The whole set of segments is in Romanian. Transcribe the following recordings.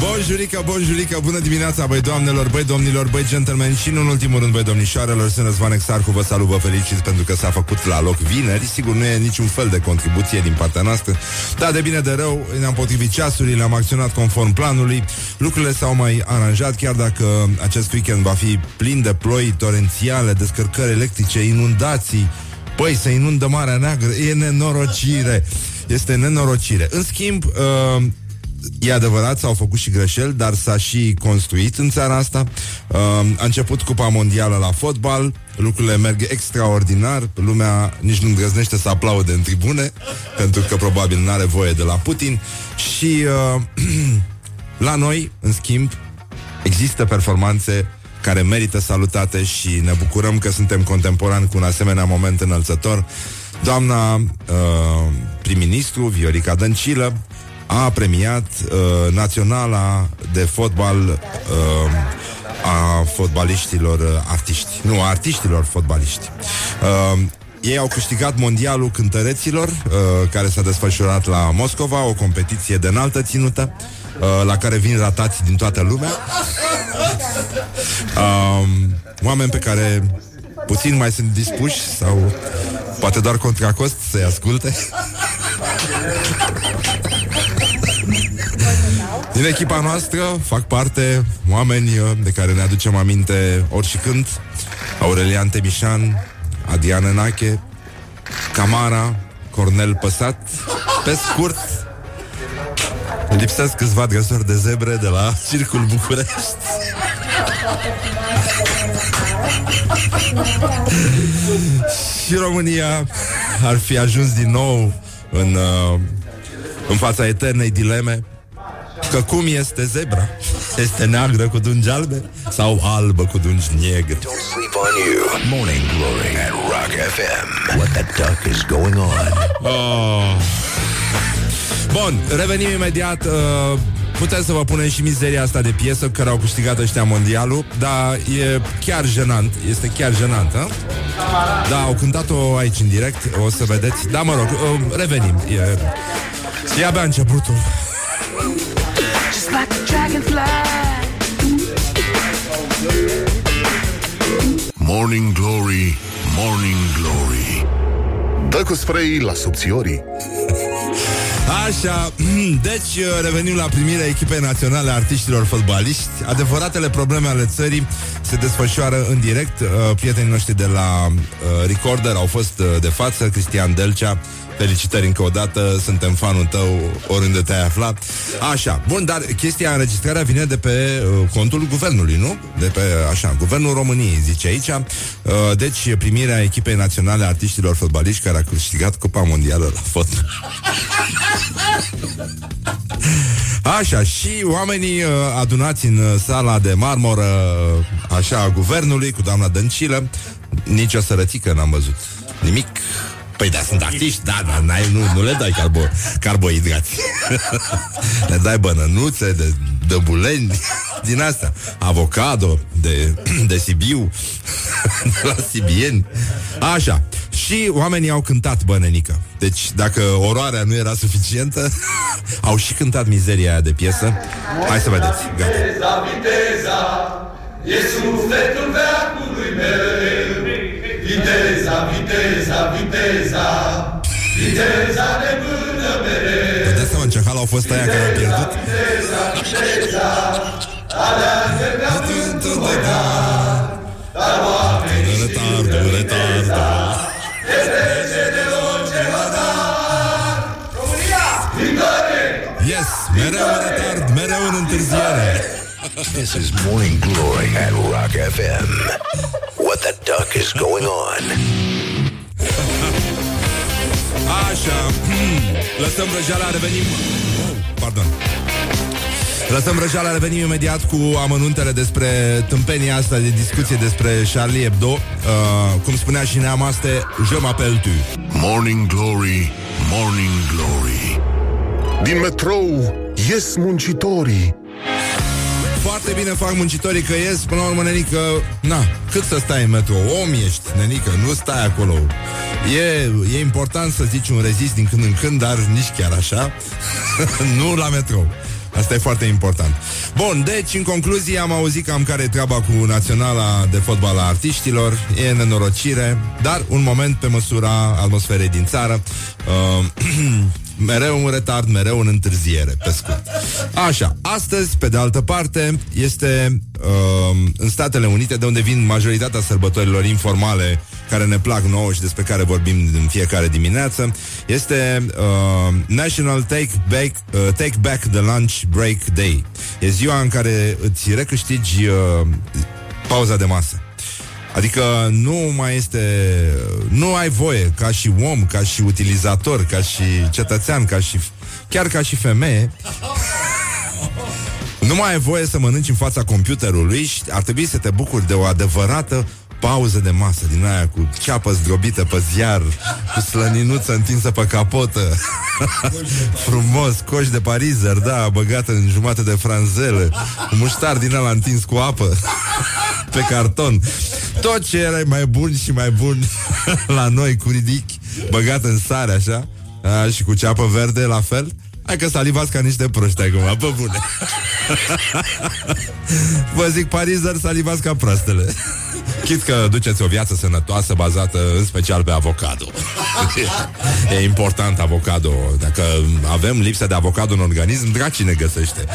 Bonjurică, bonjurică, bună dimineața, băi doamnelor, băi domnilor, băi gentlemen și, în ultimul rând, băi domnișoarelor, sunt Răzvan Exarcu, vă salut, vă felicit pentru că s-a făcut la loc vineri. Sigur, nu e niciun fel de contribuție din partea noastră, dar de bine de rău, ne-am potrivit ceasurile, am acționat conform planului, lucrurile s-au mai aranjat, chiar dacă acest weekend va fi plin de ploi torențiale, descărcări electrice, inundații, Păi, se inundă Marea Neagră, e nenorocire. Este nenorocire. În schimb, uh, E adevărat, s-au făcut și greșeli, dar s-a și construit în țara asta. Uh, a început Cupa Mondială la fotbal, lucrurile merg extraordinar, lumea nici nu îndrăznește să aplaude în tribune, pentru că probabil nu are voie de la Putin. Și uh, la noi, în schimb, există performanțe care merită salutate și ne bucurăm că suntem contemporani cu un asemenea moment înălțător. Doamna uh, prim-ministru Viorica Dăncilă a premiat uh, naționala de fotbal uh, a fotbaliștilor uh, artiști. Nu, a artiștilor fotbaliști. Uh, ei au câștigat mondialul cântăreților, uh, care s-a desfășurat la Moscova, o competiție de înaltă ținută, uh, la care vin ratați din toată lumea. Uh, oameni pe care puțin mai sunt dispuși sau poate doar contra cost să-i asculte. Din echipa noastră fac parte oameni uh, de care ne aducem aminte oricând. Aurelian Temișan, Adrian Nache, Camara, Cornel Păsat. Pe scurt, lipsesc câțiva drăsori de zebre de la Circul București. și România ar fi ajuns din nou în, uh, în fața eternei dileme Că cum este zebra? Este neagră cu dungi albe sau albă cu dungi negre? Don't sleep on you. Morning Glory at Rock FM. What the duck is going on? Oh. Bun, revenim imediat. Uh, putem să vă punem și mizeria asta de piesă care au câștigat ăștia mondialul, dar e chiar jenant. Este chiar jenant, ha? Da, au cântat-o aici în direct, o să vedeți. Da, mă rog, uh, revenim. E, e abia începutul like a dragonfly. Morning Glory, Morning Glory Dă cu spray la subțiorii Așa, deci revenim la primirea echipei naționale a artiștilor fotbaliști. Adevăratele probleme ale țării se desfășoară în direct. Uh, prietenii noștri de la uh, Recorder au fost uh, de față, Cristian Delcea, Felicitări încă o dată, suntem fanul tău oriunde te-ai aflat. Așa, bun, dar chestia înregistrarea vine de pe uh, contul guvernului, nu? De pe, așa, guvernul României, zice aici. Uh, deci, primirea echipei naționale a artiștilor fotbaliști care a câștigat Cupa Mondială la fotbal. Așa, și oamenii uh, adunați în uh, sala de marmură, uh, așa, a guvernului, cu doamna Dăncilă, nici o sărățică n-am văzut. Nimic. Păi da, sunt artiști, da, da n-ai, nu, nu le dai carbo, carbohidrați. le dai bănănuțe de dăbuleni din asta, avocado de, de Sibiu, de la Sibieni. Așa. Și oamenii au cântat bănenică. Deci, dacă oroarea nu era suficientă, au și cântat mizeria aia de piesă. Hai să vedeți. Gata. Viteza, viteza, e sufletul veacului meu. Viteza, viteza, viteza Viteza de mână mereu Vă dați seama în ce hal au fost aia care au pierdut? Viteza, viteza Aleargă pe avântul de dar Dar oamenii Retardul, retardul E trece de orice hadar România! Victorie! Yes! Mereu în retard, mereu în întârziere This is Morning Glory at Rock FM. What the duck is going on? Așa, hmm. lăsăm vrăjeala, revenim... Oh, pardon. Lăsăm răjeala, revenim imediat cu amănuntele despre tâmpenia asta de discuție despre Charlie Hebdo. Uh, cum spunea și Neamaste, je m'appelle tu. Morning Glory, Morning Glory. Din metrou ies muncitorii Foarte bine fac muncitorii că ies Până la urmă, nenică, na, cât să stai în metro? Om ești, nenică, nu stai acolo E, e important să zici un rezist din când în când Dar nici chiar așa Nu la metro Asta e foarte important. Bun, deci, în concluzie, am auzit cam care e treaba cu Naționala de Fotbal a Artiștilor. E nenorocire, dar un moment pe măsura atmosferei din țară. Uh, mereu un retard, mereu în întârziere, pe scurt. Așa, astăzi, pe de altă parte, este uh, în Statele Unite, de unde vin majoritatea sărbătorilor informale care ne plac nouă și despre care vorbim în fiecare dimineață, este uh, National Take Back, uh, Take Back the Lunch Break Day. E ziua în care îți recâștigi uh, pauza de masă. Adică nu mai este Nu ai voie ca și om Ca și utilizator, ca și cetățean Ca și, chiar ca și femeie. Nu mai ai voie să mănânci în fața computerului Și ar trebui să te bucuri de o adevărată pauză de masă din aia cu ceapă zdrobită pe ziar, cu slăninuță întinsă pe capotă. Frumos, coș de parizer, da, băgată în jumate de franzelă, cu muștar din ăla întins cu apă pe carton. Tot ce era mai bun și mai bun la noi cu ridic, băgat în sare așa, a, și cu ceapă verde la fel. Hai că salivați ca niște proști acum, pe bune. Vă zic, parizer, salivați ca proastele. Chit că duceți o viață sănătoasă bazată în special pe avocado. e important avocado. Dacă avem lipsă de avocado în organism, draci ne găsește.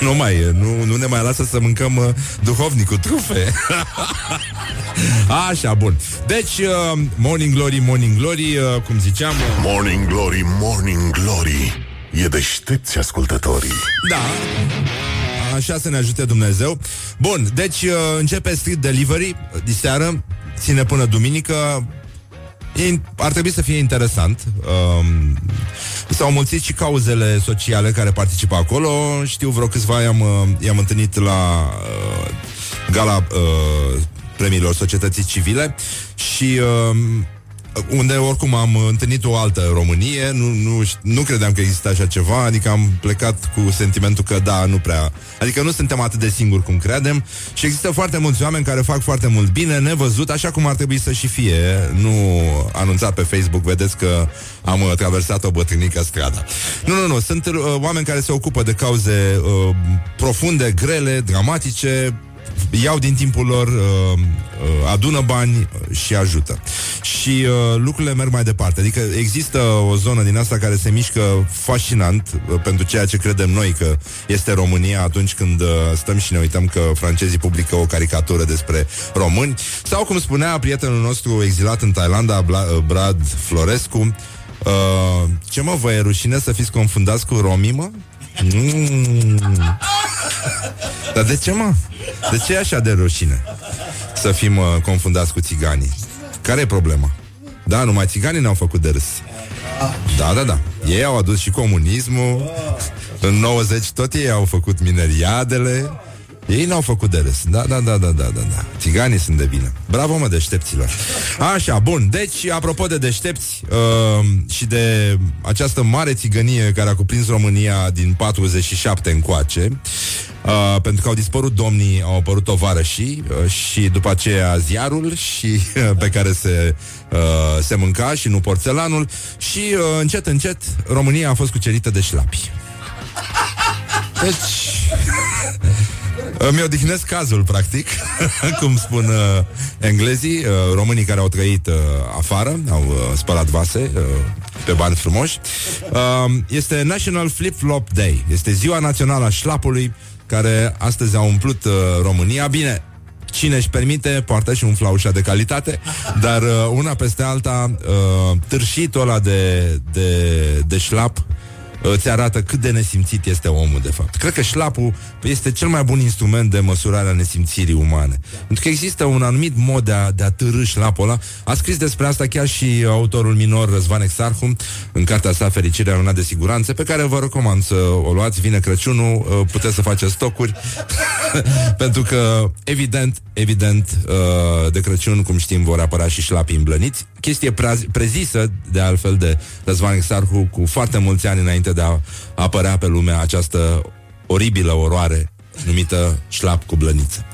Nu mai e, nu, nu ne mai lasă să mâncăm uh, duhovnic cu trufe. Așa, bun. Deci, uh, Morning Glory, Morning Glory, uh, cum ziceam... Uh... Morning Glory, Morning Glory. E deștepți ascultătorii. Da. Așa să ne ajute Dumnezeu. Bun, deci uh, începe Street Delivery uh, diseară, ține până duminică. E, ar trebui să fie interesant. Um, s-au mulțit și cauzele sociale care participă acolo. Știu vreo câțiva i-am, uh, i-am întâlnit la uh, gala uh, premiilor societății civile și uh, unde oricum am întâlnit o altă Românie, nu, nu, nu credeam că există așa ceva, adică am plecat cu sentimentul că da, nu prea, adică nu suntem atât de singuri cum credem și există foarte mulți oameni care fac foarte mult bine, nevăzut, așa cum ar trebui să și fie, nu anunțat pe Facebook, vedeți că am uh, traversat o bătrânică strada. Nu, nu, nu, sunt uh, oameni care se ocupă de cauze uh, profunde, grele, dramatice, iau din timpul lor, uh, uh, adună bani și ajută. Și uh, lucrurile merg mai departe. Adică există o zonă din asta care se mișcă fascinant uh, pentru ceea ce credem noi că este România atunci când uh, stăm și ne uităm că francezii publică o caricatură despre români. Sau, cum spunea prietenul nostru exilat în Thailanda, Bla- uh, Brad Florescu, uh, ce mă, vă e rușine să fiți confundați cu romii, mă? Mm. Dar de ce, mă? De ce e așa de rușine să fim uh, confundați cu țiganii? Care e problema? Da, numai țiganii ne-au făcut de râs. Da, da, da. Ei au adus și comunismul. În 90 tot ei au făcut mineriadele. Ei n-au făcut de râs. Da, da, da, da, da, da, da. Țiganii sunt de vină. Bravo, mă, deștepților. Așa, bun. Deci, apropo de deștepți uh, și de această mare țigănie care a cuprins România din 47 încoace, Uh, pentru că au dispărut domnii, au apărut tovarășii uh, și după aceea ziarul și uh, pe care se, uh, se mânca și nu porțelanul și uh, încet, încet România a fost cucerită de șlapi. Deci... Mi odihnesc cazul, practic, cum spun uh, englezii, uh, românii care au trăit uh, afară, au uh, spălat vase uh, pe bani frumoși. Uh, este National Flip Flop Day. Este ziua națională a șlapului, care astăzi a umplut uh, România. Bine, cine își permite, poartă și un flaușa de calitate, dar uh, una peste alta, uh, târșitul ăla de, de, de șlap îți arată cât de nesimțit este omul, de fapt. Cred că șlapul este cel mai bun instrument de măsurare a nesimțirii umane. Pentru că există un anumit mod de a, de a târâ șlapul ăla. A scris despre asta chiar și autorul minor Răzvan Exarhu în cartea sa Fericirea Luna de Siguranță, pe care vă recomand să o luați. Vine Crăciunul, puteți să faceți stocuri, pentru că, evident, evident, de Crăciun, cum știm, vor apăra și șlapii îmblăniți. Chestie prezisă, de altfel, de Răzvan Exarhu cu foarte mulți ani înainte de a apărea pe lume această oribilă oroare numită șlap cu blăniță.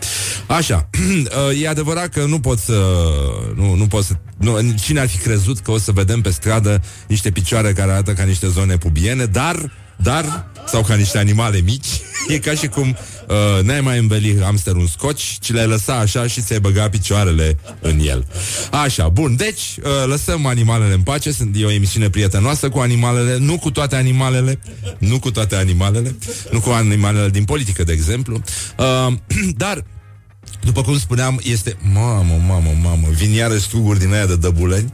Așa, e adevărat că nu pot să... Nu, nu pot să nu, cine ar fi crezut că o să vedem pe stradă niște picioare care arată ca niște zone pubiene, dar, dar, sau ca niște animale mici, e ca și cum uh, n-ai mai înveli hamsterul în scoci, ci le-ai lăsa așa și ți-ai băga picioarele în el. Așa, bun, deci uh, lăsăm animalele în pace, sunt e o emisiune prietenoasă cu animalele, nu cu toate animalele, nu cu toate animalele, nu cu animalele din politică, de exemplu, uh, dar după cum spuneam, este... Mamă, mamă, mamă, vin iară struguri din aia de dăbuleni.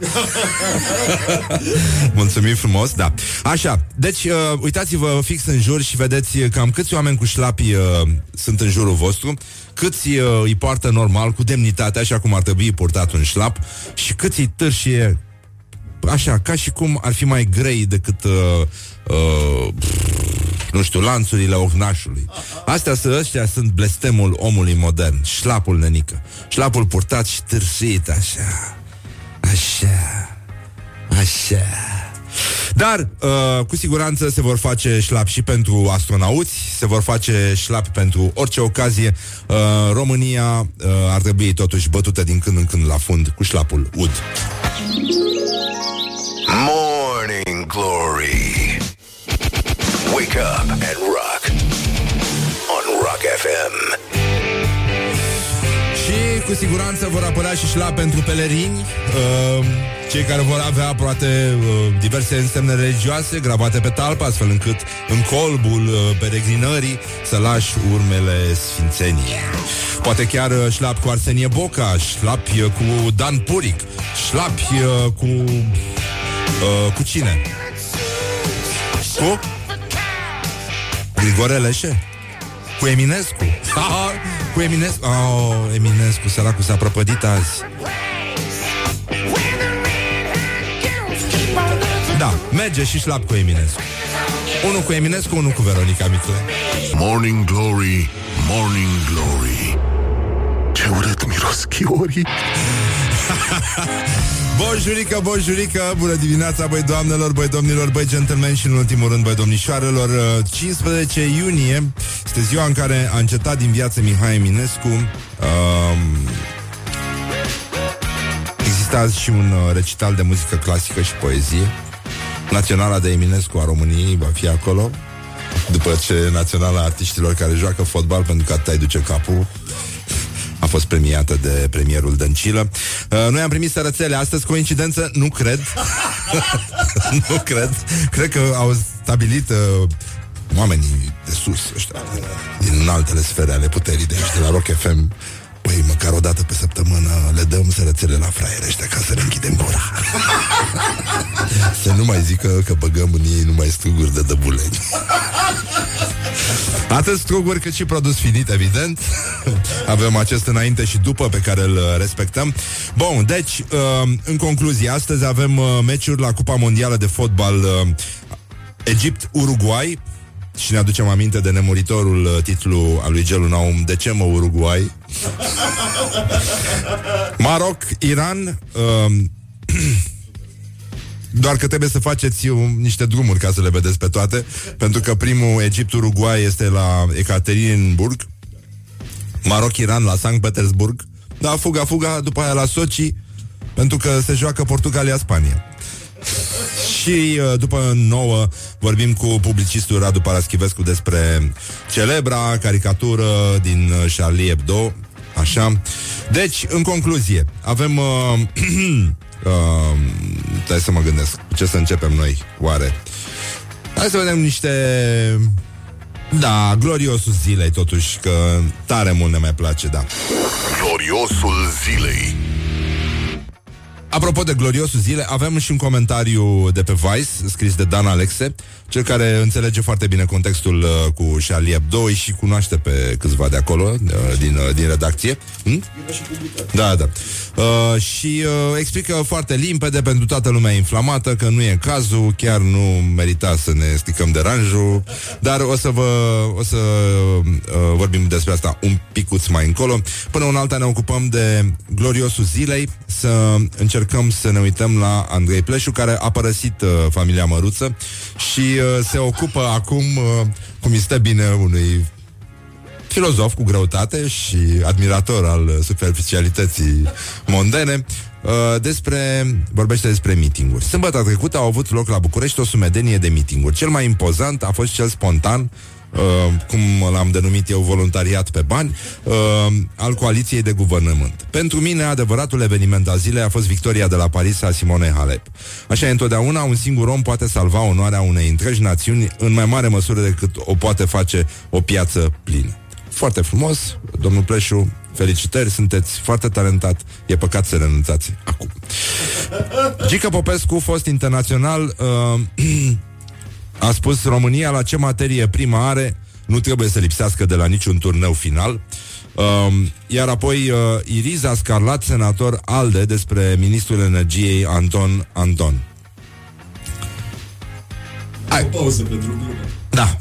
Mulțumim frumos, da. Așa, deci uh, uitați-vă fix în jur și vedeți cam câți oameni cu șlapi uh, sunt în jurul vostru, câți uh, îi poartă normal, cu demnitate, așa cum ar trebui purtat un șlap, și câți îi târșie așa, ca și cum ar fi mai grei decât uh, uh, nu știu, lanțurile ognașului. Astea sunt, ăștia sunt blestemul omului modern, șlapul nenică. Șlapul purtat și târsit, așa, așa, așa. Dar, uh, cu siguranță, se vor face șlap și pentru astronauți, se vor face șlap pentru orice ocazie. Uh, România uh, ar trebui totuși bătută din când în când la fund cu șlapul ud. Morning Glory. Wake up and rock on Rock FM. Și cu siguranță vor apărea și șlap pentru pelerini, uh, cei care vor avea poate uh, diverse însemne religioase gravate pe talpă, astfel încât în colbul uh, peregrinării să lași urmele sfințenii. Poate chiar uh, șlap cu Arsenie Boca, șlapi uh, cu Dan Puric, șlapi uh, cu... Uh, cu cine? Cu? Grigore Leșe? Cu Eminescu? cu Eminescu? Oh, Eminescu, săracul s-a prăpădit azi. Da, merge și șlap cu Eminescu. Unul cu Eminescu, unul cu Veronica Mitre. Morning Glory, Morning Glory Ce urât miros chiorii Bonjurică, bonjurică, bună dimineața, băi doamnelor, băi domnilor, băi gentlemen și în ultimul rând, băi domnișoarelor. 15 iunie este ziua în care a încetat din viață Mihai Eminescu. Um, Exista și un uh, recital de muzică clasică și poezie. Naționala de Eminescu a României va fi acolo După ce Naționala Artiștilor care joacă fotbal Pentru că atât duce capul. a fost premiată de premierul Dăncilă. Uh, noi am primit sărățele astăzi, coincidență? Nu cred. nu cred. Cred că au stabilit uh, oamenii de sus, ăștia, din altele sfere ale puterii de aici, de la Rock FM, Păi, măcar o dată pe săptămână le dăm sărățele la fraiere ăștia ca să ne închidem gura. să nu mai zică că băgăm în ei numai struguri de dăbuleni. Atât struguri cât și produs finit, evident. Avem acest înainte și după pe care îl respectăm. Bun, deci, uh, în concluzie, astăzi avem uh, meciuri la Cupa Mondială de Fotbal uh, Egipt-Uruguay și ne aducem aminte de nemuritorul uh, titlu al lui Gelu Naum De ce mă Uruguay? Maroc, Iran um, Doar că trebuie să faceți um, niște drumuri ca să le vedeți pe toate Pentru că primul Egipt-Uruguay este la Ekaterinburg Maroc-Iran la Sankt Petersburg Da, fuga, fuga, după aia la Sochi Pentru că se joacă Portugalia-Spania și uh, după nouă vorbim cu publicistul Radu Paraschivescu despre celebra caricatură din uh, Charlie Hebdo. Așa. Deci, în concluzie, avem... Uh, uh, stai să mă gândesc. Ce să începem noi, oare? Hai să vedem niște... Da, gloriosul zilei, totuși, că tare mult ne mai place, da. Gloriosul zilei Apropo de gloriosul zile, avem și un comentariu de pe Vice, scris de Dan Alexe, cel care înțelege foarte bine contextul uh, cu Charlie Hebdo și cunoaște pe câțiva de acolo, uh, din, uh, din redacție. Hm? Da, da. Uh, și uh, explică foarte limpede pentru toată lumea inflamată că nu e cazul, chiar nu merita să ne sticăm deranjul, dar o să vă o să uh, vorbim despre asta un picuț mai încolo. Până un alta ne ocupăm de gloriosul zilei, să încercăm să ne uităm la Andrei Pleșu, care a părăsit uh, familia Măruță și uh, se ocupă acum, uh, cum este bine unui filozof cu greutate și admirator al superficialității mondene, uh, despre, vorbește despre mitinguri. Sâmbătă trecută au avut loc la București o sumedenie de mitinguri. Cel mai impozant a fost cel spontan Uh, cum l-am denumit eu, voluntariat pe bani, uh, al coaliției de guvernământ. Pentru mine, adevăratul eveniment al zilei a fost victoria de la Paris a Simone Halep. Așa e întotdeauna, un singur om poate salva onoarea unei întregi națiuni în mai mare măsură decât o poate face o piață plină. Foarte frumos, domnul Pleșu, felicitări, sunteți foarte talentat, e păcat să renunțați acum. Gica Popescu, fost internațional, uh, a spus România la ce materie prima are, nu trebuie să lipsească de la niciun turneu final. Uh, iar apoi uh, Iriza Scarlat, senator ALDE, despre ministrul energiei Anton Anton. Hai. O pauză pentru glume. Da.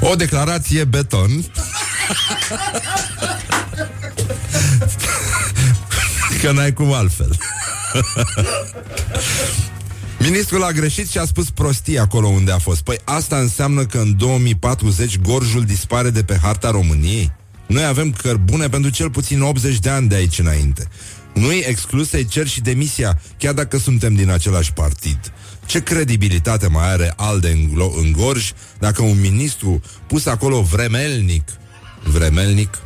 O declarație beton. Că n-ai cum altfel. Ministrul a greșit și a spus prostii acolo unde a fost. Păi asta înseamnă că în 2040 gorjul dispare de pe harta României? Noi avem cărbune pentru cel puțin 80 de ani de aici înainte. Nu-i exclus să-i cer și demisia, chiar dacă suntem din același partid. Ce credibilitate mai are Alde în, glo- în Gorj dacă un ministru pus acolo vremelnic, vremelnic,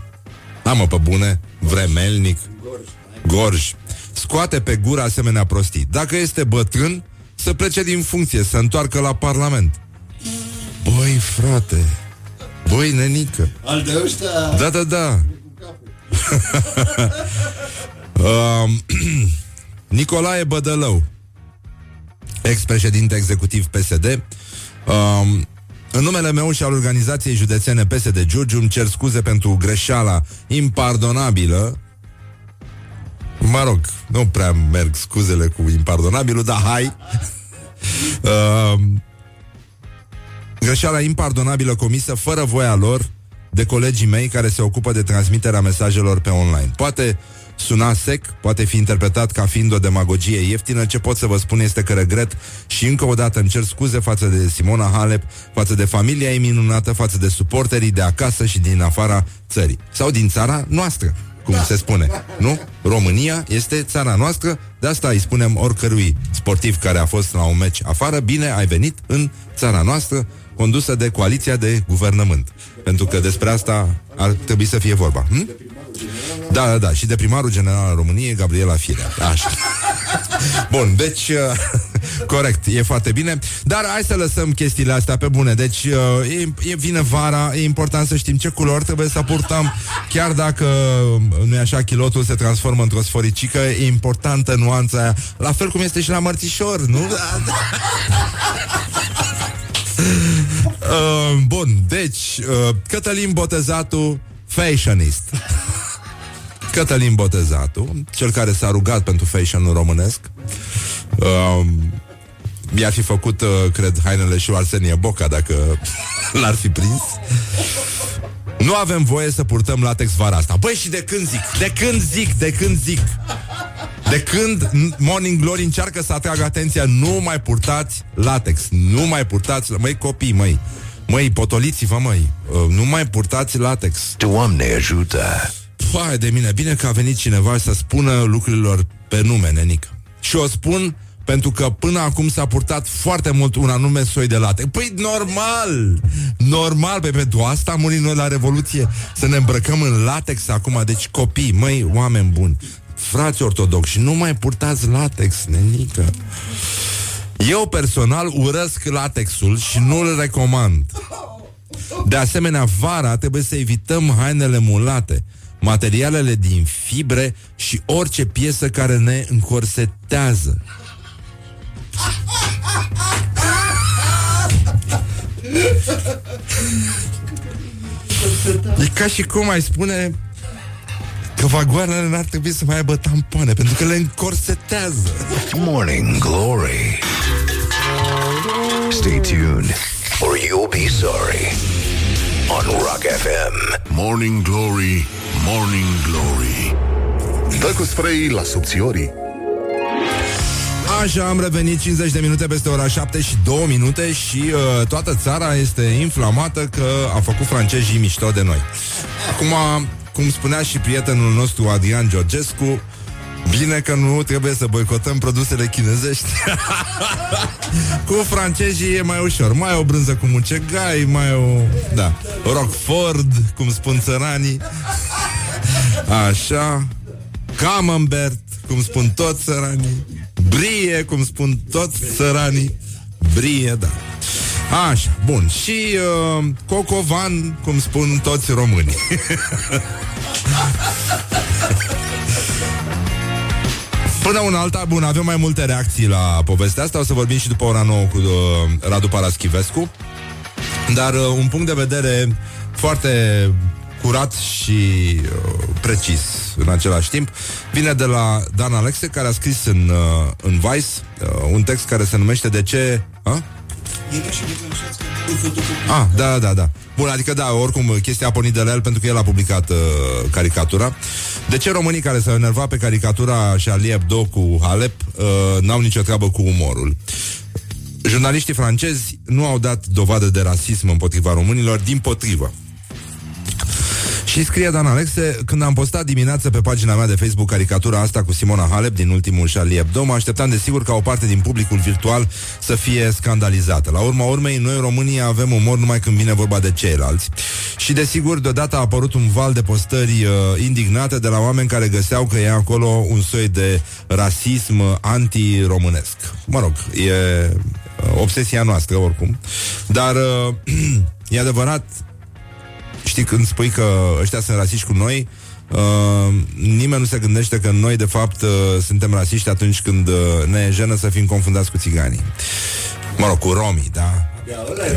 am pe bune, vremelnic, Gorj, scoate pe gură asemenea prostii. Dacă este bătrân, să plece din funcție, să întoarcă la Parlament. Băi, frate, băi, nenică. Al de ăștia... Da, da, da. um, Nicolae Bădălău, ex-președinte executiv PSD, um, în numele meu și al organizației județene PSD Giurgiu îmi cer scuze pentru greșeala impardonabilă Mă rog, nu prea merg scuzele cu impardonabilul, dar hai uh, Greșeala impardonabilă comisă fără voia lor de colegii mei care se ocupă de transmiterea mesajelor pe online. Poate suna sec, poate fi interpretat ca fiind o demagogie ieftină. Ce pot să vă spun este că regret și încă o dată îmi cer scuze față de Simona Halep, față de familia ei minunată, față de suporterii de acasă și din afara țării. Sau din țara noastră, cum se spune. Nu? România este țara noastră, de asta îi spunem oricărui sportiv care a fost la un meci afară, bine ai venit în țara noastră, condusă de coaliția de guvernământ. Pentru că despre asta ar trebui să fie vorba. Hm? Da, da, da. Și de primarul general al României, Gabriela Firea. Așa. Bun, deci, uh, corect, e foarte bine. Dar hai să lăsăm chestiile astea pe bune. Deci, uh, e, e, vine vara, e important să știm ce culori trebuie să purtăm. Chiar dacă, uh, nu e așa, chilotul se transformă într-o sforicică, e importantă nuanța aia. La fel cum este și la mărțișor, nu? uh, bun, deci, uh, Cătălin Botezatul, fashionist. Cătălin Botezatu, cel care s-a rugat pentru fashion românesc. Uh, mi-ar fi făcut, uh, cred, hainele și Arsenie Boca dacă l-ar fi prins. Nu avem voie să purtăm latex vara asta. Băi, și de când zic? De când zic? De când zic? De când Morning Glory încearcă să atragă atenția, nu mai purtați latex, nu mai purtați, măi copii, măi, măi, potoliți-vă, măi, uh, nu mai purtați latex. Doamne ajută! Păi de mine, bine că a venit cineva să spună lucrurilor pe nume, nenică. Și o spun pentru că până acum s-a purtat foarte mult un anume soi de latex. Păi normal! Normal, pe pentru asta am murit noi la Revoluție să ne îmbrăcăm în latex acum. Deci copii, măi, oameni buni, frați ortodoxi, nu mai purtați latex, nenică. Eu personal urăsc latexul și nu-l recomand. De asemenea, vara trebuie să evităm hainele mulate materialele din fibre și orice piesă care ne încorsetează. E ca și cum ai spune că vagoanele n-ar trebui să mai aibă tampoane, pentru că le încorsetează. Morning Glory. Stay tuned, or you'll be sorry. On Rock FM. Morning Glory, Morning Glory Dă cu spray la subțiorii Așa, am revenit 50 de minute peste ora 7 și 2 minute și uh, toată țara este inflamată că a făcut francezii mișto de noi. Acum, cum spunea și prietenul nostru Adrian Georgescu, Bine că nu trebuie să boicotăm produsele chinezești. Cu francezii e mai ușor. Mai o brânză cu mucegai Mai o... Da Rockford, cum spun țăranii. Așa. Camembert, cum spun toți țăranii. Brie, cum spun toți țăranii. Brie, da. Așa, bun. Și uh, Cocovan, cum spun toți românii Până una alta, bun, avem mai multe reacții la povestea asta O să vorbim și după ora nouă cu uh, Radu Paraschivescu Dar uh, un punct de vedere foarte curat și uh, precis în același timp vine de la Dan Alexe, care a scris în, uh, în Vice uh, un text care se numește De ce... A? Ah, da, da, da. Bun, adică da, oricum chestia a pornit de la el pentru că el a publicat uh, caricatura. De ce românii care s-au enervat pe caricatura Charlie Hebdo cu Halep uh, n-au nicio treabă cu umorul? Jurnaliștii francezi nu au dat dovadă de rasism împotriva românilor, din potrivă. Și scrie Dan Alexe, când am postat dimineața pe pagina mea de Facebook caricatura asta cu Simona Halep din ultimul Charlie Hebdo, mă așteptam desigur ca o parte din publicul virtual să fie scandalizată. La urma urmei, noi românii avem umor numai când vine vorba de ceilalți. Și desigur, deodată a apărut un val de postări uh, indignate de la oameni care găseau că e acolo un soi de rasism anti-românesc. Mă rog, e uh, obsesia noastră oricum. Dar uh, e adevărat, Știi, când spui că ăștia sunt rasiști cu noi, uh, nimeni nu se gândește că noi, de fapt, uh, suntem rasiști atunci când uh, ne e jenă să fim confundați cu țiganii. Mă rog, cu romii, da?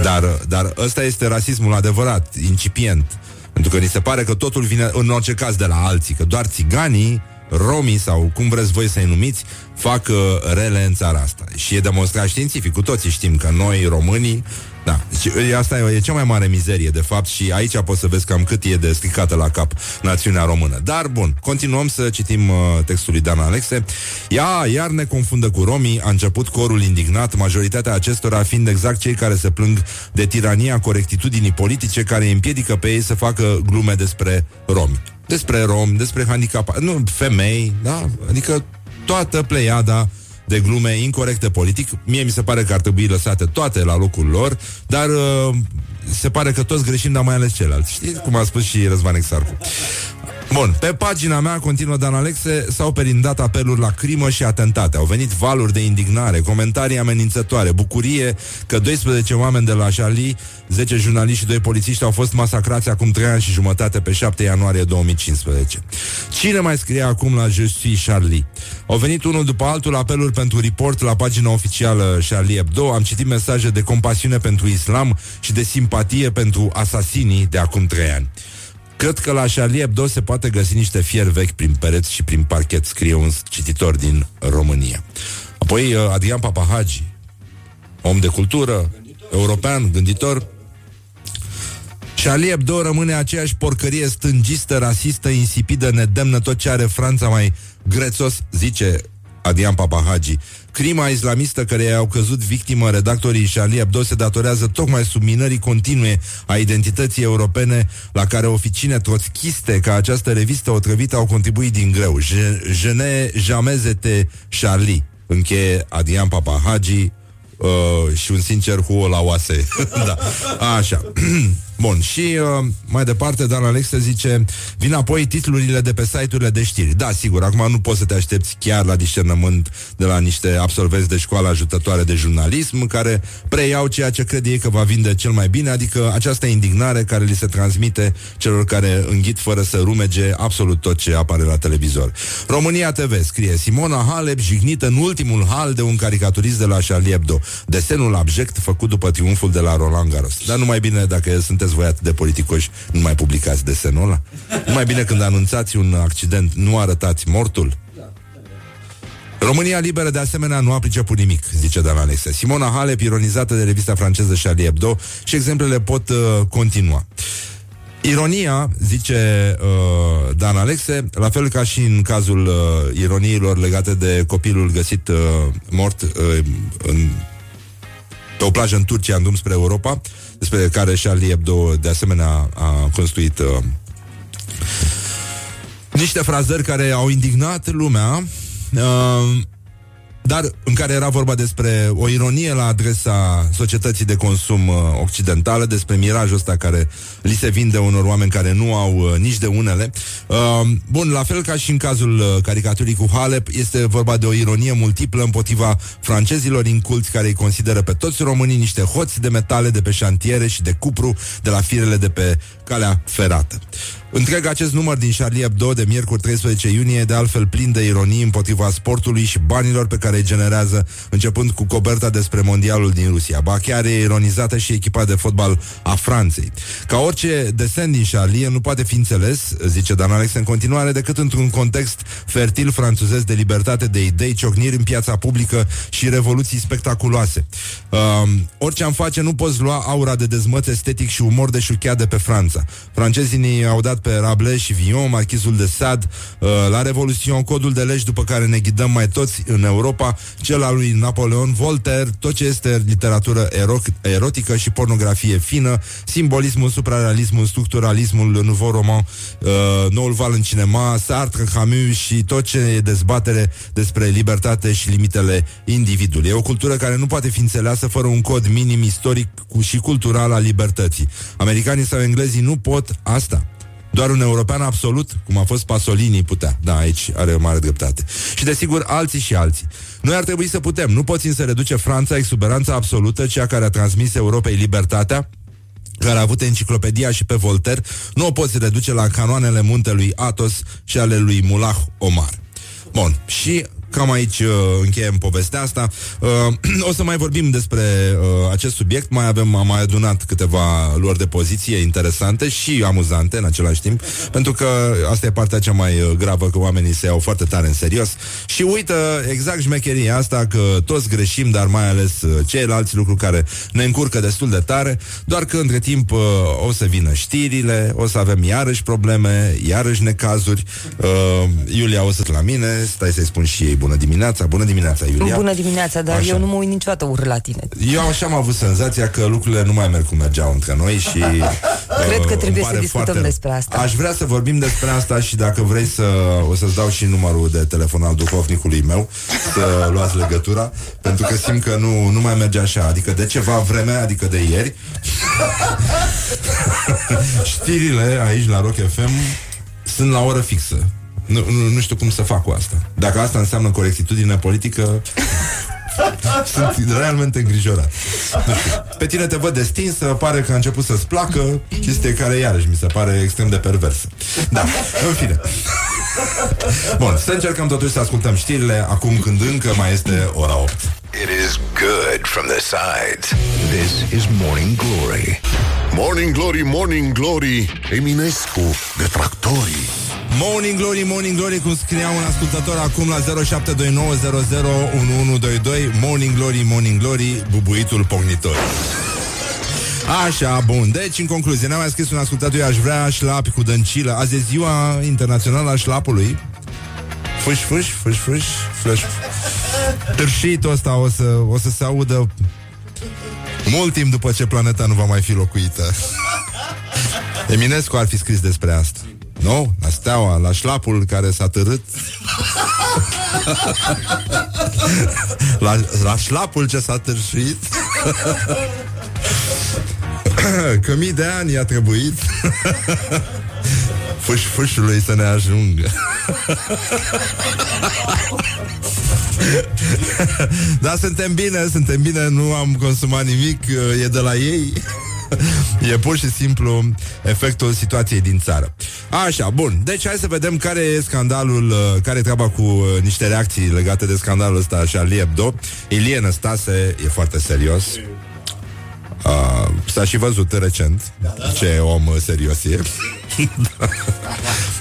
Dar, dar ăsta este rasismul adevărat, incipient. Pentru că ni se pare că totul vine, în orice caz, de la alții, că doar țiganii romii sau cum vreți voi să-i numiți, fac uh, rele în țara asta. Și e demonstrat științific. Cu toții știm că noi, românii, da, deci, asta e, e cea mai mare mizerie, de fapt, și aici poți să vezi cam cât e de stricată la cap națiunea română. Dar, bun, continuăm să citim uh, textul lui Dan Alexe. Ea iar ne confundă cu romii, a început corul indignat, majoritatea acestora fiind exact cei care se plâng de tirania corectitudinii politice care îi împiedică pe ei să facă glume despre romi. Despre romi, despre handicapați, nu, femei, da? Adică toată pleiada de glume incorrecte politic. Mie mi se pare că ar trebui lăsate toate la locul lor, dar uh, se pare că toți greșim, dar mai ales ceilalți. Știți cum a spus și Răzvan Exarcu. Bun, pe pagina mea, continuă Dan Alexe, s-au perindat apeluri la crimă și atentate. Au venit valuri de indignare, comentarii amenințătoare, bucurie că 12 oameni de la Charlie, 10 jurnaliști și 2 polițiști au fost masacrați acum 3 ani și jumătate pe 7 ianuarie 2015. Cine mai scrie acum la Je suis Charlie? Au venit unul după altul apeluri pentru report la pagina oficială Charlie Hebdo. Am citit mesaje de compasiune pentru islam și de simpatie pentru asasinii de acum 3 ani. Cred că la Charlie Hebdo se poate găsi niște fier vechi prin pereți și prin parchet, scrie un cititor din România. Apoi uh, Adrian Papahagi, om de cultură, european, gânditor. Charlie Hebdo rămâne aceeași porcărie stângistă, rasistă, insipidă, nedemnă, tot ce are Franța mai grețos, zice Adrian Papahagi. Crima islamistă care i-au căzut victimă redactorii Charlie Hebdo se datorează tocmai subminării continue a identității europene la care oficine trotschiste ca această revistă otrăvită au contribuit din greu. Je, je ne jamais été Charlie. Încheie Adrian Papahagi uh, și un sincer hu la oase. da. Așa. Bun, și uh, mai departe, Dan Alexe zice Vin apoi titlurile de pe site-urile de știri Da, sigur, acum nu poți să te aștepți chiar la discernământ de la niște absolvenți de școală ajutătoare de jurnalism care preiau ceea ce cred ei că va vinde cel mai bine, adică această indignare care li se transmite celor care înghit fără să rumege absolut tot ce apare la televizor. România TV scrie Simona Halep jignită în ultimul hal de un caricaturist de la Charlie Hebdo. Desenul abject făcut după triumful de la Roland Garros. Dar nu mai bine dacă sunteți sunteți voi atât de politicoși, nu mai publicați desenul ăla? Nu mai bine când anunțați un accident, nu arătați mortul? România liberă de asemenea nu a priceput nimic, zice Dan Alexe. Simona Halep, ironizată de revista franceză Charlie Hebdo și exemplele pot uh, continua. Ironia, zice uh, Dan Alexe, la fel ca și în cazul uh, ironiilor legate de copilul găsit uh, mort uh, în, pe o plajă în Turcia, în drum spre Europa, despre care Charlie Hebdo de asemenea a construit uh, niște frazări care au indignat lumea. Uh, dar în care era vorba despre o ironie la adresa societății de consum uh, occidentală, despre mirajul ăsta care li se vinde unor oameni care nu au uh, nici de unele. Uh, bun, la fel ca și în cazul uh, caricaturii cu Halep, este vorba de o ironie multiplă împotriva francezilor inculți care îi consideră pe toți românii niște hoți de metale de pe șantiere și de cupru de la firele de pe calea ferată. Întreg acest număr din Charlie Hebdo de miercuri 13 iunie de altfel plin de ironii împotriva sportului și banilor pe care îi generează, începând cu coberta despre mondialul din Rusia. Ba chiar e ironizată și echipa de fotbal a Franței. Ca orice desen din Charlie nu poate fi înțeles, zice Dan Alex în continuare, decât într-un context fertil franțuzesc de libertate de idei, ciocniri în piața publică și revoluții spectaculoase. Uh, orice am face, nu poți lua aura de dezmăț estetic și umor de șuchea de pe Franța. Francezii au dat pe Rabelais și Villon, marchizul de Sade, uh, la Revoluțion, codul de legi după care ne ghidăm mai toți în Europa, cel al lui Napoleon, Voltaire, tot ce este literatură ero- erotică și pornografie fină, simbolismul, suprarealismul, structuralismul, nouveau roman, uh, noul val în cinema, Sartre, Camus și tot ce e dezbatere despre libertate și limitele individului. E o cultură care nu poate fi înțeleasă fără un cod minim istoric cu- și cultural al libertății. Americanii sau englezii nu pot asta. Doar un european absolut, cum a fost Pasolini, putea. Da, aici are o mare dreptate. Și desigur, alții și alții. Noi ar trebui să putem. Nu poți însă reduce Franța exuberanța absolută, cea care a transmis Europei libertatea, care a avut enciclopedia și pe Voltaire, nu o poți reduce la canoanele muntelui Athos și ale lui Mullah Omar. Bun, și cam aici uh, încheiem povestea asta. Uh, o să mai vorbim despre uh, acest subiect. Mai avem, am mai adunat câteva luări de poziție interesante și amuzante în același timp, pentru că asta e partea cea mai uh, gravă, că oamenii se iau foarte tare în serios și uită exact șmecheria asta că toți greșim, dar mai ales uh, ceilalți lucruri care ne încurcă destul de tare, doar că între timp uh, o să vină știrile, o să avem iarăși probleme, iarăși necazuri. Uh, Iulia o să la mine, stai să-i spun și ei bună dimineața, bună dimineața Iulia. Bună dimineața, dar Așa. eu nu mă uit niciodată urât la tine. Eu așa am avut senzația că lucrurile nu mai merg cum mergeau între noi și... Cred că uh, trebuie îmi să pare discutăm foarte rău. despre asta. Aș vrea să vorbim despre asta și dacă vrei să... O să-ți dau și numărul de telefon al duhovnicului meu să luați legătura, pentru că simt că nu, nu mai merge așa. Adică de ceva vreme, adică de ieri, știrile aici la Rock FM sunt la oră fixă. Nu, nu, nu știu cum să fac cu asta. Dacă asta înseamnă corectitudine politică, sunt realmente îngrijorat. Nu știu. Pe tine te văd destinsă, pare că a început să-ți placă, chestie care iarăși mi se pare extrem de perversă. Da, în fine. Bun, să încercăm totuși să ascultăm știrile acum când încă mai este ora 8. It is good from the sides. This is Morning Glory. Morning Glory, Morning Glory Eminescu, detractorii Morning Glory, Morning Glory, cum scria un ascultător acum la 0729001122 Morning Glory, Morning Glory, bubuitul pognitor. Așa, bun. Deci, în concluzie, ne-a mai scris un ascultător, aș vrea șlapi cu dăncilă. Azi e ziua internațională a șlapului. Fâș, fâș, fâș, fâș, fâș. Târșitul ăsta o să, o să se audă mult timp după ce planeta nu va mai fi locuită. Eminescu ar fi scris despre asta. Nu? La steaua, la șlapul care s-a târât. La, la șlapul ce s-a târșit. Că mii de ani i-a trebuit. Fâș-fâșului să ne ajungă. Dar suntem bine, suntem bine Nu am consumat nimic E de la ei E pur și simplu efectul situației din țară. Așa, bun. Deci hai să vedem care e scandalul, uh, care e treaba cu uh, niște reacții legate de scandalul ăsta Charlie Hebdo. Ilie Năstase e foarte serios. Uh, s-a și văzut recent ce om uh, serios e.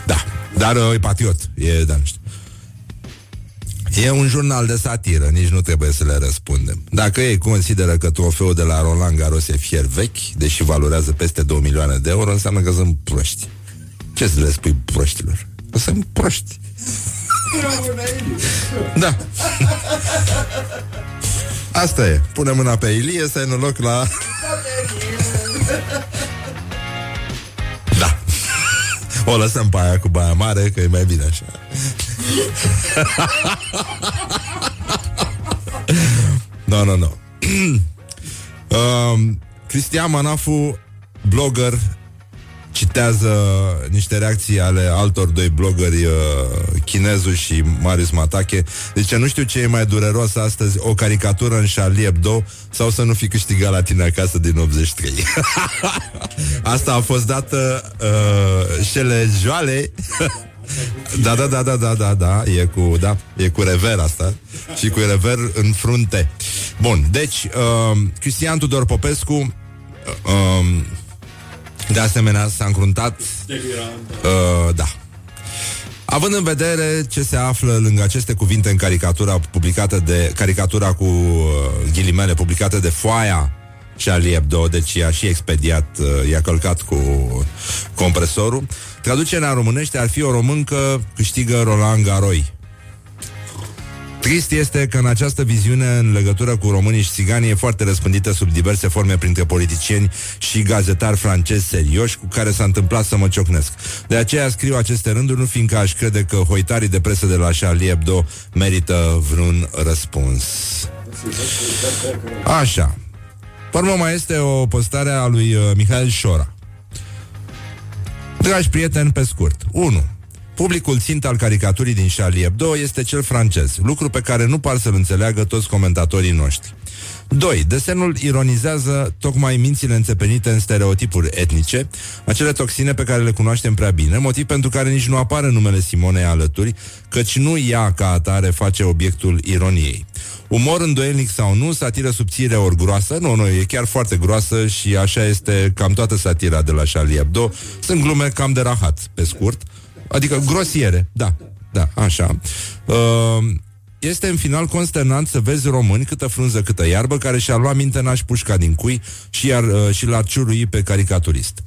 da, dar uh, e patriot. E, da, nu știu. E un jurnal de satiră, nici nu trebuie să le răspundem. Dacă ei consideră că trofeul de la Roland Garros e fier vechi, deși valorează peste 2 milioane de euro, înseamnă că sunt proști. Ce să le spui proștilor? Că sunt proști. Da. Asta e. Pune mâna pe Ilie să ai noroc la... Da. O lăsăm pe aia cu baia mare, că e mai bine așa. Nu, nu, nu. Um, Cristian Manafu, blogger, citează niște reacții ale altor doi blogări, uh, Chinezu și Marius Matache. Deci nu știu ce e mai dureros astăzi, o caricatură în Charlie Hebdo sau să nu fi câștigat la tine acasă din 83. Asta a fost dată uh, șele joale Da, da, da, da, da, da, da, e cu, da, e cu rever asta și cu rever în frunte. Bun, deci, uh, Cristian Tudor Popescu, uh, de asemenea, s-a încruntat, uh, da, Având în vedere ce se află lângă aceste cuvinte în caricatura publicată de caricatura cu uh, ghilimele publicată de foaia Charlie Hebdo, deci i-a și expediat, uh, i-a călcat cu compresorul. Traducerea în românește ar fi o româncă câștigă Roland Garoi. Trist este că în această viziune în legătură cu românii și țiganii e foarte răspândită sub diverse forme printre politicieni și gazetari francezi serioși cu care s-a întâmplat să mă ciocnesc. De aceea scriu aceste rânduri, nu fiindcă aș crede că hoitarii de presă de la Charlie Hebdo merită vreun răspuns. Așa. Pe urmă mai este o postare a lui uh, Mihail Șora. Dragi prieteni, pe scurt. 1. Publicul țint al caricaturii din Charlie Hebdo este cel francez, lucru pe care nu par să-l înțeleagă toți comentatorii noștri. 2. Desenul ironizează tocmai mințile înțepenite în stereotipuri etnice, acele toxine pe care le cunoaștem prea bine, motiv pentru care nici nu apare numele Simonei alături, căci nu ea ca atare face obiectul ironiei. Umor îndoielnic sau nu, satiră subțire ori groasă, nu, nu, e chiar foarte groasă și așa este cam toată satira de la Charlie Hebdo. Sunt glume cam de rahat, pe scurt, adică grosiere, da, da, așa. Uh, este în final consternant să vezi români câtă frunză, câtă iarbă, care și-ar lua minte naș pușca din cui și, iar, uh, și l-ar ciurui pe caricaturist.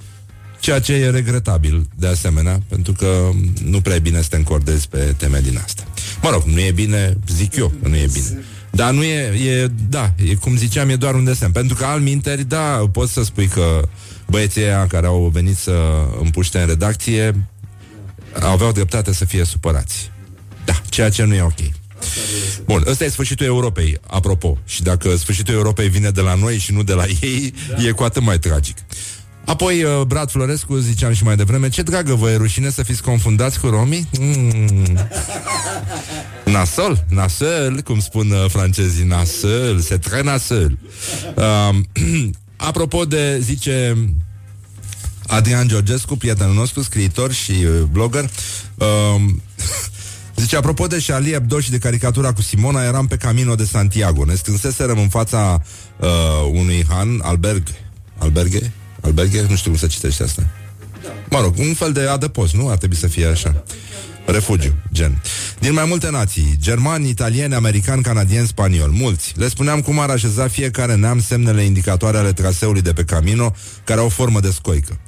Ceea ce e regretabil, de asemenea, pentru că nu prea e bine să te încordezi pe teme din asta. Mă rog, nu e bine, zic eu că nu e bine. Dar nu e, e, da, e cum ziceam, e doar un desen. Pentru că al minteri, da, poți să spui că băieții aia care au venit să împuște în redacție aveau dreptate să fie supărați. Da, ceea ce nu e ok. Bun, ăsta e sfârșitul Europei, apropo. Și dacă sfârșitul Europei vine de la noi și nu de la ei, da. e cu atât mai tragic. Apoi, uh, Brad Florescu, ziceam și mai devreme, ce dragă vă e rușine să fiți confundați cu romii? Mm. Nasol, nasol, cum spun uh, francezii, nasol, se tre nasol. Uh, apropo de, zice Adrian Georgescu, prietenul nostru, scriitor și uh, blogger, uh, Zice, apropo de Charlie Hebdo și de caricatura cu Simona, eram pe Camino de Santiago. Ne strânseserăm în fața uh, unui han, alberg, alberghe, alberghe, nu știu cum se citește asta. Mă rog, un fel de adăpost, nu? Ar trebui să fie așa. Refugiu, gen. Din mai multe nații, germani, italieni, americani, canadieni, spanioli, mulți. Le spuneam cum ar așeza fiecare neam semnele indicatoare ale traseului de pe Camino, care au formă de scoică.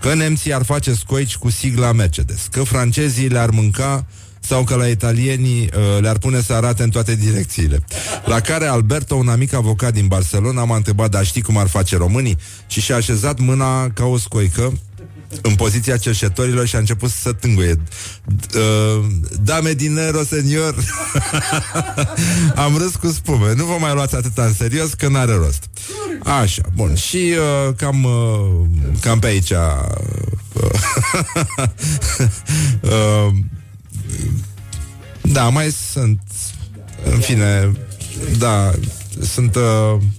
Că nemții ar face scoici cu sigla Mercedes, că francezii le-ar mânca sau că la italienii uh, le-ar pune să arate în toate direcțiile. La care Alberto, un amic avocat din Barcelona, m-a întrebat, dar știi cum ar face românii? Și și-a așezat mâna ca o scoică în poziția cerșetorilor și a început să tânguie. Uh, dame dinero, senior. Am râs cu spume. Nu vă mai luați atât în serios că n-are rost. Așa, bun. Și uh, cam, uh, cam pe aici... Uh, uh, da, mai sunt. În fine, da, sunt, uh,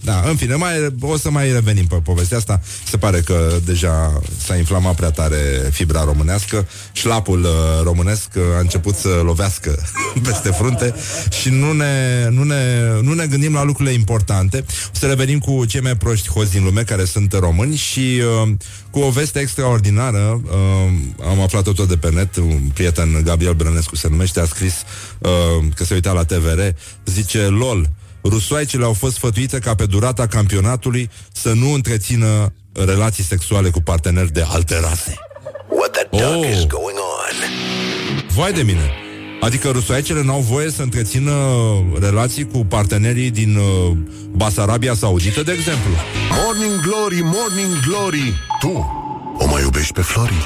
da, în fine, mai, o să mai revenim pe povestea asta. Se pare că deja s-a inflamat prea tare fibra românească. Șlapul uh, românesc uh, a început să lovească peste frunte și nu ne, nu, ne, nu ne gândim la lucrurile importante. O să revenim cu cei mai proști hoți din lume care sunt români și uh, cu o veste extraordinară. Uh, am aflat-o tot de pe net. Un prieten, Gabriel Brănescu se numește, a scris uh, că se uita la TVR. Zice, lol, rusoaicele au fost sfătuite ca pe durata campionatului să nu întrețină relații sexuale cu parteneri de alte rase. What the duck Oh. is going on? Vai de mine! Adică rusoaicele n-au voie să întrețină relații cu partenerii din uh, Basarabia Saudită, de exemplu. Morning Glory, Morning Glory Tu o mai iubești pe Flori?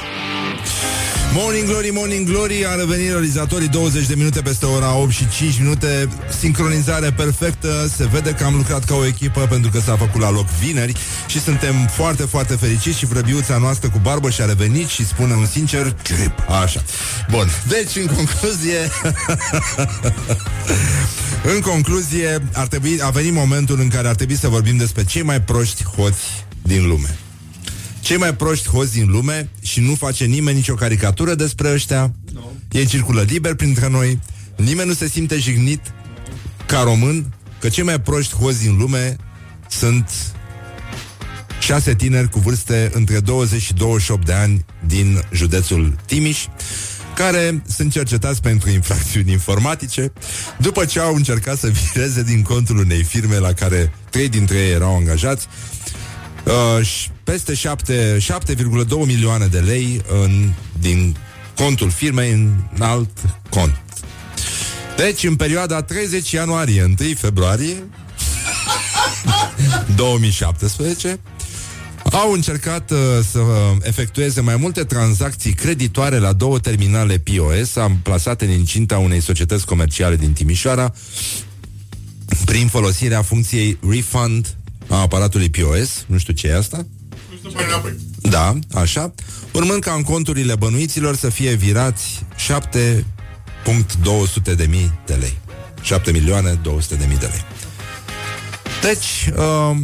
Morning Glory, Morning Glory A revenit realizatorii 20 de minute peste ora 8 și 5 minute. Sincronizare perfectă Se vede că am lucrat ca o echipă Pentru că s-a făcut la loc vineri Și suntem foarte, foarte fericiți Și vrăbiuța noastră cu barbă și-a revenit Și spune un sincer Chip. Așa. Bun, deci în concluzie În concluzie ar trebui, A venit momentul în care ar trebui să vorbim Despre cei mai proști hoți din lume cei mai proști hoți din lume și nu face nimeni nicio caricatură despre ăștia. No. Ei circulă liber printre noi. Nimeni nu se simte jignit ca român că cei mai proști hoți din lume sunt șase tineri cu vârste între 20 și 28 de ani din județul Timiș care sunt cercetați pentru infracțiuni informatice după ce au încercat să vireze din contul unei firme la care trei dintre ei erau angajați uh, și peste 7, 7,2 milioane de lei în, din contul firmei în alt cont. Deci, în perioada 30 ianuarie 1 februarie 2017 au încercat uh, să efectueze mai multe tranzacții creditoare la două terminale POS amplasate în incinta unei societăți comerciale din Timișoara prin folosirea funcției refund a aparatului POS. Nu știu ce e asta. Da, așa. Urmând ca în conturile bănuiților să fie virați 7.200 de mii de lei. 7 milioane 200 de mii de lei. Deci, uh,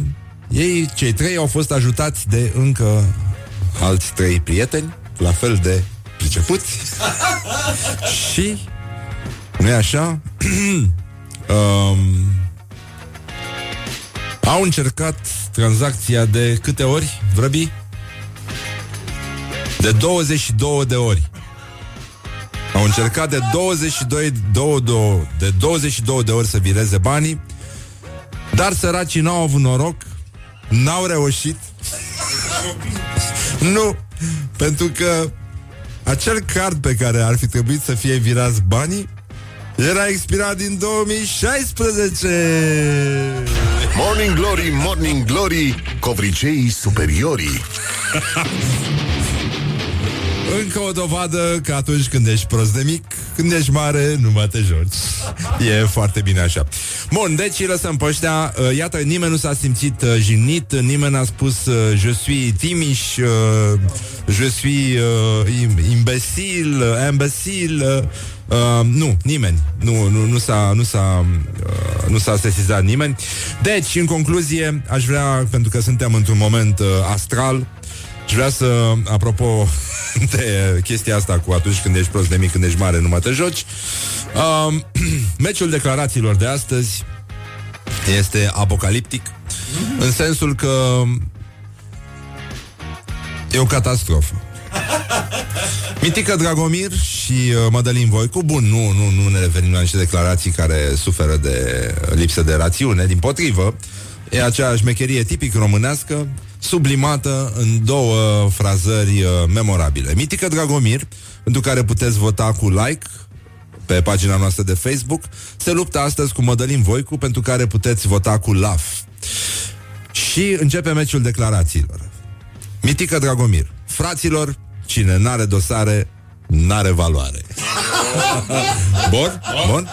ei, cei trei, au fost ajutați de încă alți trei prieteni, la fel de pricepuți. și, nu e așa? um, au încercat tranzacția de câte ori, vrăbi? De 22 de ori. Au încercat de 22, 2, 2, de 22 de ori să vireze banii, dar săracii n-au avut noroc, n-au reușit. nu, pentru că acel card pe care ar fi trebuit să fie virați banii era expirat din 2016. Morning Glory, Morning Glory Covriceii superiorii Încă o dovadă că atunci când ești prost de mic, când ești mare, nu mai te joci. E foarte bine așa. Bun, deci îi lăsăm pe ăștia. Uh, Iată, nimeni nu s-a simțit uh, jignit, nimeni n-a spus uh, je suis timiș, uh, je suis uh, im- imbecil, uh, imbecil. Uh, Uh, nu, nimeni. Nu, nu, nu s-a, nu s-a, uh, nu s-a sesizat nimeni. Deci, în concluzie, aș vrea, pentru că suntem într-un moment uh, astral, și vrea să, apropo de chestia asta cu atunci când ești prost de mic, când ești mare, nu mai te joci, uh, meciul declarațiilor de astăzi este apocaliptic, în sensul că e o catastrofă. Mitică Dragomir și uh, Mădălin Voicu. Bun, nu, nu, nu ne referim la niște declarații Care suferă de lipsă de rațiune Din potrivă. E aceeași mecherie tipic românească Sublimată în două frazări uh, memorabile. Mitică Dragomir Pentru care puteți vota cu like pe pagina noastră de Facebook Se luptă astăzi cu Mădălin Voicu Pentru care puteți vota cu laf. Și începe meciul declarațiilor. Mitică Dragomir Fraților, cine n-are dosare, n-are valoare. Bun? Bun?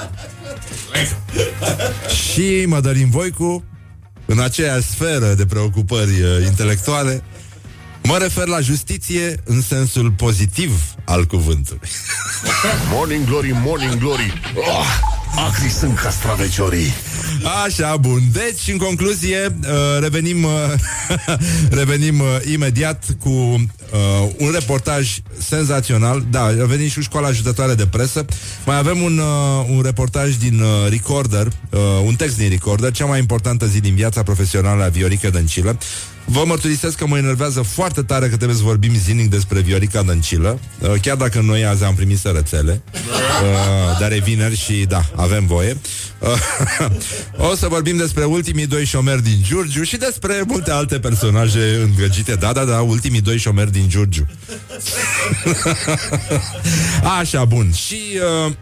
Și Mădălin Voicu, în aceeași sferă de preocupări uh, intelectuale, mă refer la justiție în sensul pozitiv al cuvântului. Morning Glory, Morning Glory oh, acri sunt castraveciorii. Așa, bun. Deci, în concluzie, uh, revenim, uh, revenim uh, imediat cu uh, un reportaj senzațional. Da, revenim și cu școala ajutătoare de presă. Mai avem un, uh, un reportaj din uh, Recorder, uh, un text din Recorder, cea mai importantă zi din viața profesională a Viorica Dăncilă. Vă mărturisesc că mă enervează foarte tare că trebuie să vorbim zilnic despre Viorica Dăncilă, uh, chiar dacă noi azi am primit sărățele, uh, dar e vineri și da, avem voie. Uh, o să vorbim despre ultimii doi șomeri din Giurgiu și despre multe alte personaje îndrăgite. Da, da, da, ultimii doi șomeri din Giurgiu. Așa, bun. Și uh,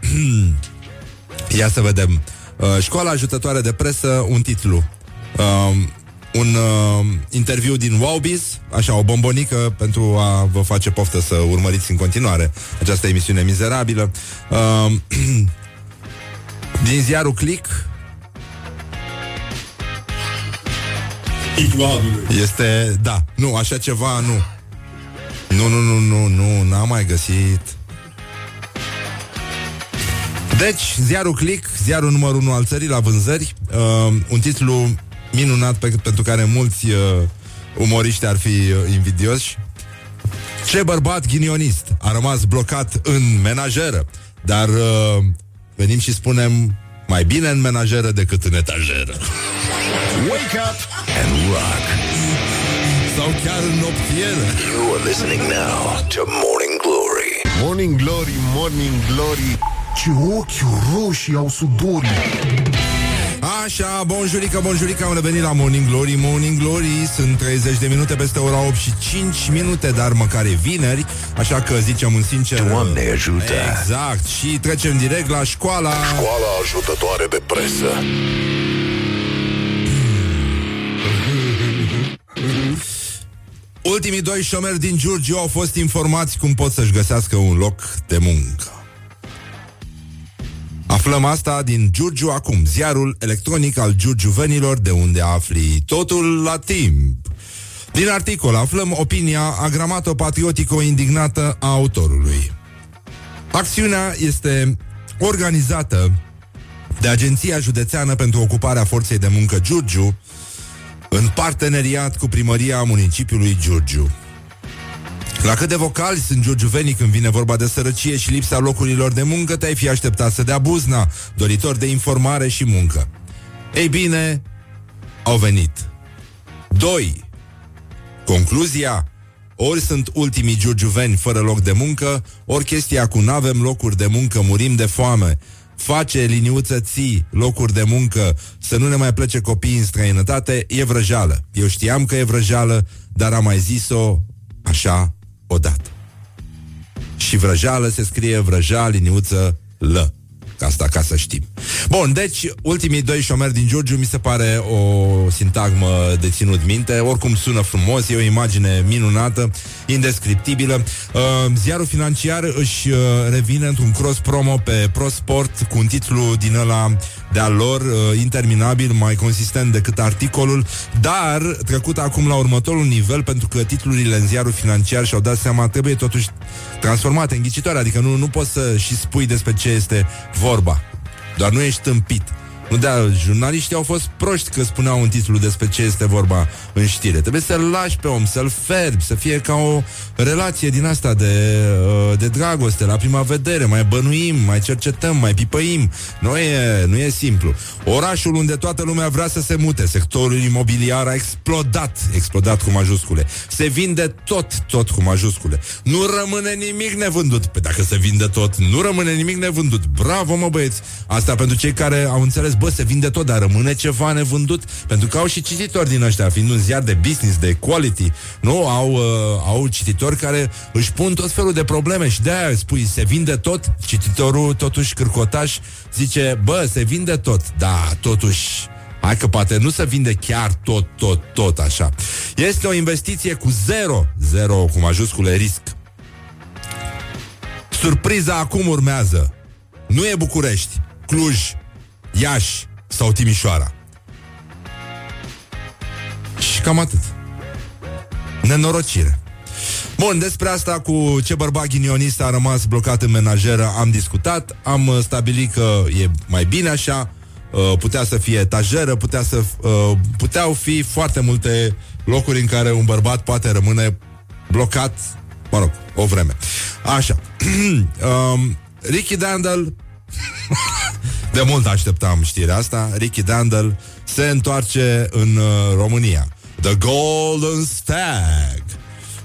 ia să vedem. Uh, școala ajutătoare de presă, un titlu. Uh, un uh, interviu din Wowbiz, așa, o bombonică pentru a vă face poftă să urmăriți în continuare această emisiune mizerabilă. Uh, din ziarul Click Igloadului. este, da, nu, așa ceva, nu. Nu, nu, nu, nu, nu, n-am mai găsit. Deci, ziarul Click, ziarul numărul 1 al țării la vânzări, uh, un titlu minunat pe, pentru care mulți uh, umoriști ar fi uh, invidioși. Ce bărbat ghinionist a rămas blocat în menajeră, dar uh, venim și spunem mai bine în menajeră decât în etajeră. Wake up and rock. Sau chiar în noptieră. You are listening now to Morning Glory. Morning Glory, Morning Glory Ce ochi roșii au sudorii Așa, bonjurică, bonjurică, am revenit la Morning Glory, Morning Glory Sunt 30 de minute peste ora 8 și 5 minute, dar măcar e vineri Așa că zicem un sincer Doamne ajută. Exact, și trecem direct la școala. Școala ajutătoare de presă. Ultimii doi șomeri din Giurgiu au fost informați cum pot să-și găsească un loc de muncă Aflăm asta din Giurgiu acum, ziarul electronic al giurgiuvenilor, de unde afli totul la timp. Din articol aflăm opinia agramato-patriotico-indignată a autorului. Acțiunea este organizată de Agenția Județeană pentru Ocuparea Forței de Muncă Giurgiu în parteneriat cu primăria municipiului Giurgiu. La cât de vocali sunt giurgiuvenii când vine vorba de sărăcie și lipsa locurilor de muncă, te-ai fi așteptat să dea buzna, doritor de informare și muncă. Ei bine, au venit. 2. Concluzia? Ori sunt ultimii giurgiuveni fără loc de muncă, ori chestia cu n-avem locuri de muncă, murim de foame. Face liniuță ții locuri de muncă, să nu ne mai plece copiii în străinătate, e vrăjală. Eu știam că e vrăjală, dar am mai zis-o așa odată. Și vrăjală se scrie vrăja liniuță lă. Asta ca să știm. Bun, deci, ultimii doi șomeri din Giurgiu mi se pare o sintagmă de ținut minte. Oricum sună frumos, e o imagine minunată, indescriptibilă. Uh, ziarul financiar își uh, revine într-un cross promo pe ProSport cu un titlu din ăla de-al lor, uh, interminabil, mai consistent decât articolul, dar trecut acum la următorul nivel, pentru că titlurile în ziarul financiar și-au dat seama, trebuie totuși transformate în ghicitoare, adică nu, nu poți să și spui despre ce este vorba. Doar nu ești tâmpit. Nu de jurnaliștii au fost proști că spuneau un titlu despre ce este vorba în știre. Trebuie să-l lași pe om, să-l ferbi, să fie ca o relație din asta de, uh, de dragoste, la prima vedere. Mai bănuim, mai cercetăm, mai pipăim. Nu e, nu e simplu. Orașul unde toată lumea vrea să se mute, sectorul imobiliar a explodat, explodat cu majuscule. Se vinde tot, tot cu majuscule. Nu rămâne nimic nevândut. Pe dacă se vinde tot, nu rămâne nimic nevândut. Bravo, mă băieți! Asta pentru cei care au înțeles, bă, se vinde tot, dar rămâne ceva nevândut, pentru că au și cititori din ăștia, fiind un ziar de business, de quality, nu? Au, uh, au cititori care își pun tot felul de probleme și de-aia spui, se vinde tot? Cititorul, totuși, cârcotaș, zice, bă, se vinde tot, da, totuși, Hai că poate nu se vinde chiar tot, tot, tot așa. Este o investiție cu zero, zero cu majuscule risc. Surpriza acum urmează. Nu e București, Cluj, Iași sau Timișoara. Și cam atât. Nenorocire. Bun, despre asta cu ce bărbat ghinionist a rămas blocat în menajeră am discutat, am uh, stabilit că e mai bine așa, uh, putea să fie etajeră, putea să, uh, puteau fi foarte multe locuri în care un bărbat poate rămâne blocat, mă rog, o vreme. Așa. um, Ricky Dandel de mult așteptam știrea asta. Ricky Dandel se întoarce în uh, România. The Golden Stag.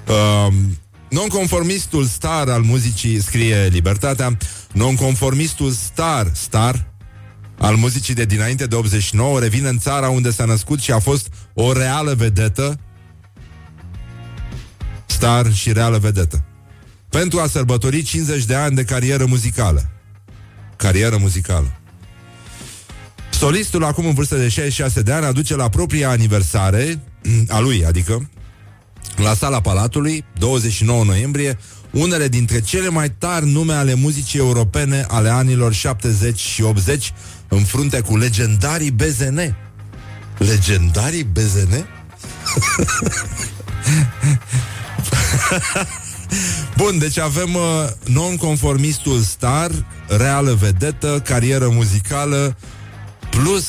Um, nonconformistul star al muzicii, scrie Libertatea, nonconformistul star, star, al muzicii de dinainte de 89 revine în țara unde s-a născut și a fost o reală vedetă star și reală vedetă pentru a sărbători 50 de ani de carieră muzicală. Carieră muzicală. Solistul, acum în vârstă de 66 de ani, aduce la propria aniversare, a lui, adică, la sala Palatului, 29 noiembrie, unele dintre cele mai tari nume ale muzicii europene ale anilor 70 și 80, în frunte cu legendarii BZN. Legendarii BZN? Bun, deci avem uh, nonconformistul star, reală vedetă, carieră muzicală, plus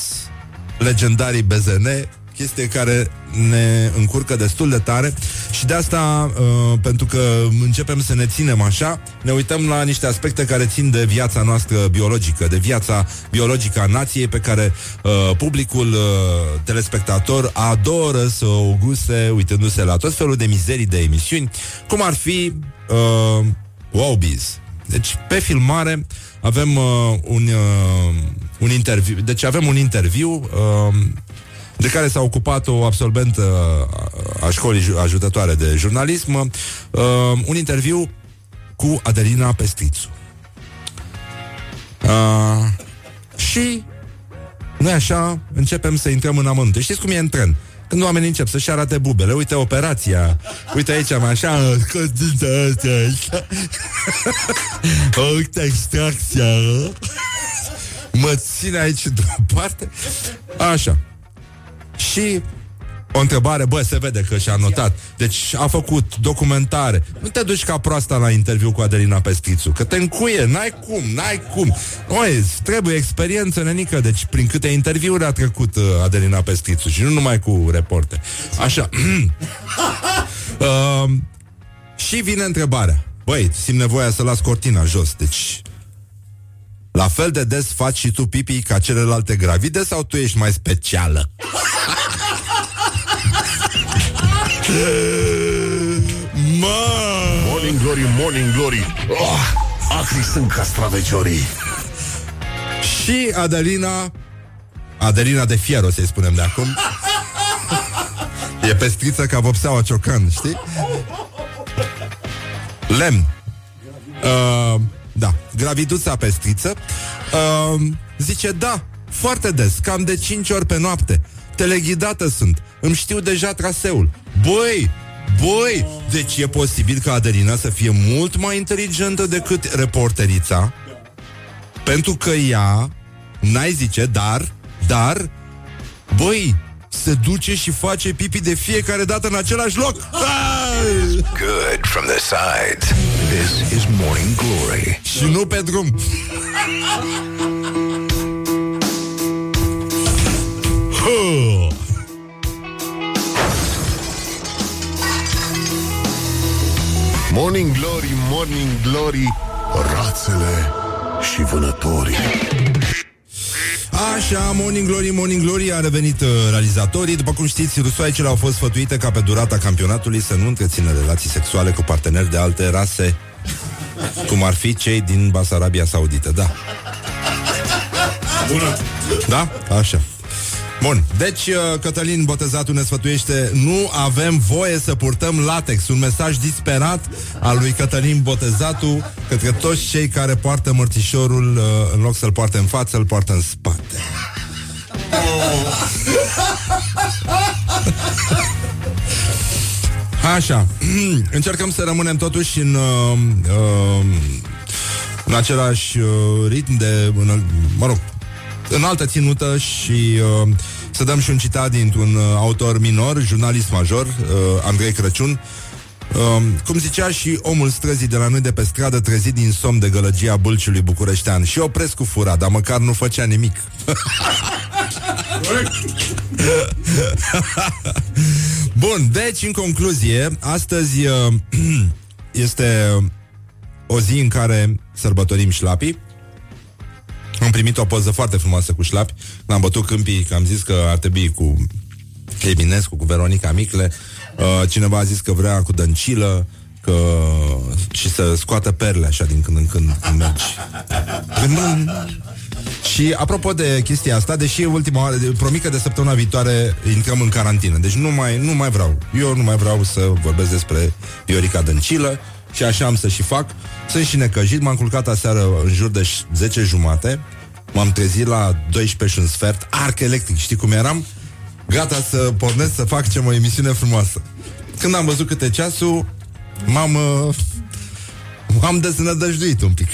legendarii BZN, chestie care ne încurcă destul de tare și de asta, uh, pentru că începem să ne ținem așa, ne uităm la niște aspecte care țin de viața noastră biologică, de viața biologică a nației pe care uh, publicul uh, telespectator adoră să o guste uitându-se la tot felul de mizerii de emisiuni, cum ar fi uh, Wowbiz. Deci, pe filmare avem uh, un, uh, un interviu. Deci avem un interviu uh, de care s-a ocupat o absolventă a școlii ajutătoare de jurnalism, uh, un interviu cu Adelina Pestrițu. Uh, și noi așa începem să intrăm în amănunte. Știți cum e în tren? Când oamenii încep să-și arate bubele, uite operația, uite aici mai așa, uite extracția, mă ține aici deoparte, așa. Și o întrebare, bă, se vede că și-a notat. Deci a făcut documentare. Nu te duci ca proasta la interviu cu Adelina Pestrițu, că te încuie, n-ai cum, n-ai cum. Oi, trebuie experiență, nenică, deci prin câte interviuri a trecut uh, Adelina Pestrițu și nu numai cu reporte. Așa. uh, și vine întrebarea. Băi, simt nevoia să las cortina jos, deci... La fel de des faci și tu pipi ca celelalte gravide sau tu ești mai specială? Mă! Morning Glory, Morning Glory oh, Acri sunt castraveciorii Și Adelina Adelina de fier, o să-i spunem de acum E pestriță ca vopseaua ciocan, știi? Lemn uh, Da, graviduța pestriță. Uh, Zice, da, foarte des, cam de 5 ori pe noapte. Teleghidată sunt. Îmi știu deja traseul. Băi, băi Deci e posibil ca Adelina să fie mult mai inteligentă decât reporterița? Pentru că ea N-ai zice, dar Dar Băi, se duce și face pipi de fiecare dată în același loc. Good from the sides. This is Morning Glory. Și nu pe drum Huh. Morning Glory, Morning Glory Rațele și vânătorii Așa, Morning Glory, Morning Glory A revenit uh, realizatorii După cum știți, rusoaicele au fost sfătuite Ca pe durata campionatului să nu întrețină relații sexuale Cu parteneri de alte rase Cum ar fi cei din Basarabia Saudită Da Bună! Da? Așa Bun, deci uh, Cătălin Botezatul ne sfătuiește Nu avem voie să purtăm latex Un mesaj disperat al lui Cătălin Botezatu Către toți cei care poartă mărțișorul uh, În loc să-l poarte în față, îl poartă în spate. Așa. Încercăm să rămânem totuși în uh, uh, În același uh, ritm de în, Mă rog în altă ținută și uh, să dăm și un citat dintr-un uh, autor minor, jurnalist major, uh, Andrei Crăciun, Um, cum zicea și omul străzii de la noi de pe stradă trezit din somn de gălăgia bâlciului bucureștean și opresc cu fura, dar măcar nu făcea nimic. Bun, deci, în concluzie, astăzi uh, este o zi în care sărbătorim șlapii. Am primit o poză foarte frumoasă cu șlapi. L-am bătut câmpii, că am zis că ar trebui cu Eminescu, cu Veronica Micle. Uh, cineva a zis că vrea cu dăncilă, că și să scoată perle așa din când în când când mergi. Și apropo de chestia asta, deși e ultima oară, promit că de săptămâna viitoare intrăm în carantină. Deci nu mai, nu mai vreau. Eu nu mai vreau să vorbesc despre Viorica Dăncilă și așa am să și fac. Sunt și necăjit, m-am culcat aseară în jur de 10 jumate, m-am trezit la 12 și un sfert, arc electric, știi cum eram? Gata să pornesc să fac ce o emisiune frumoasă. Când am văzut câte ceasul, m-am... Uh, m-am deznădăjduit un pic.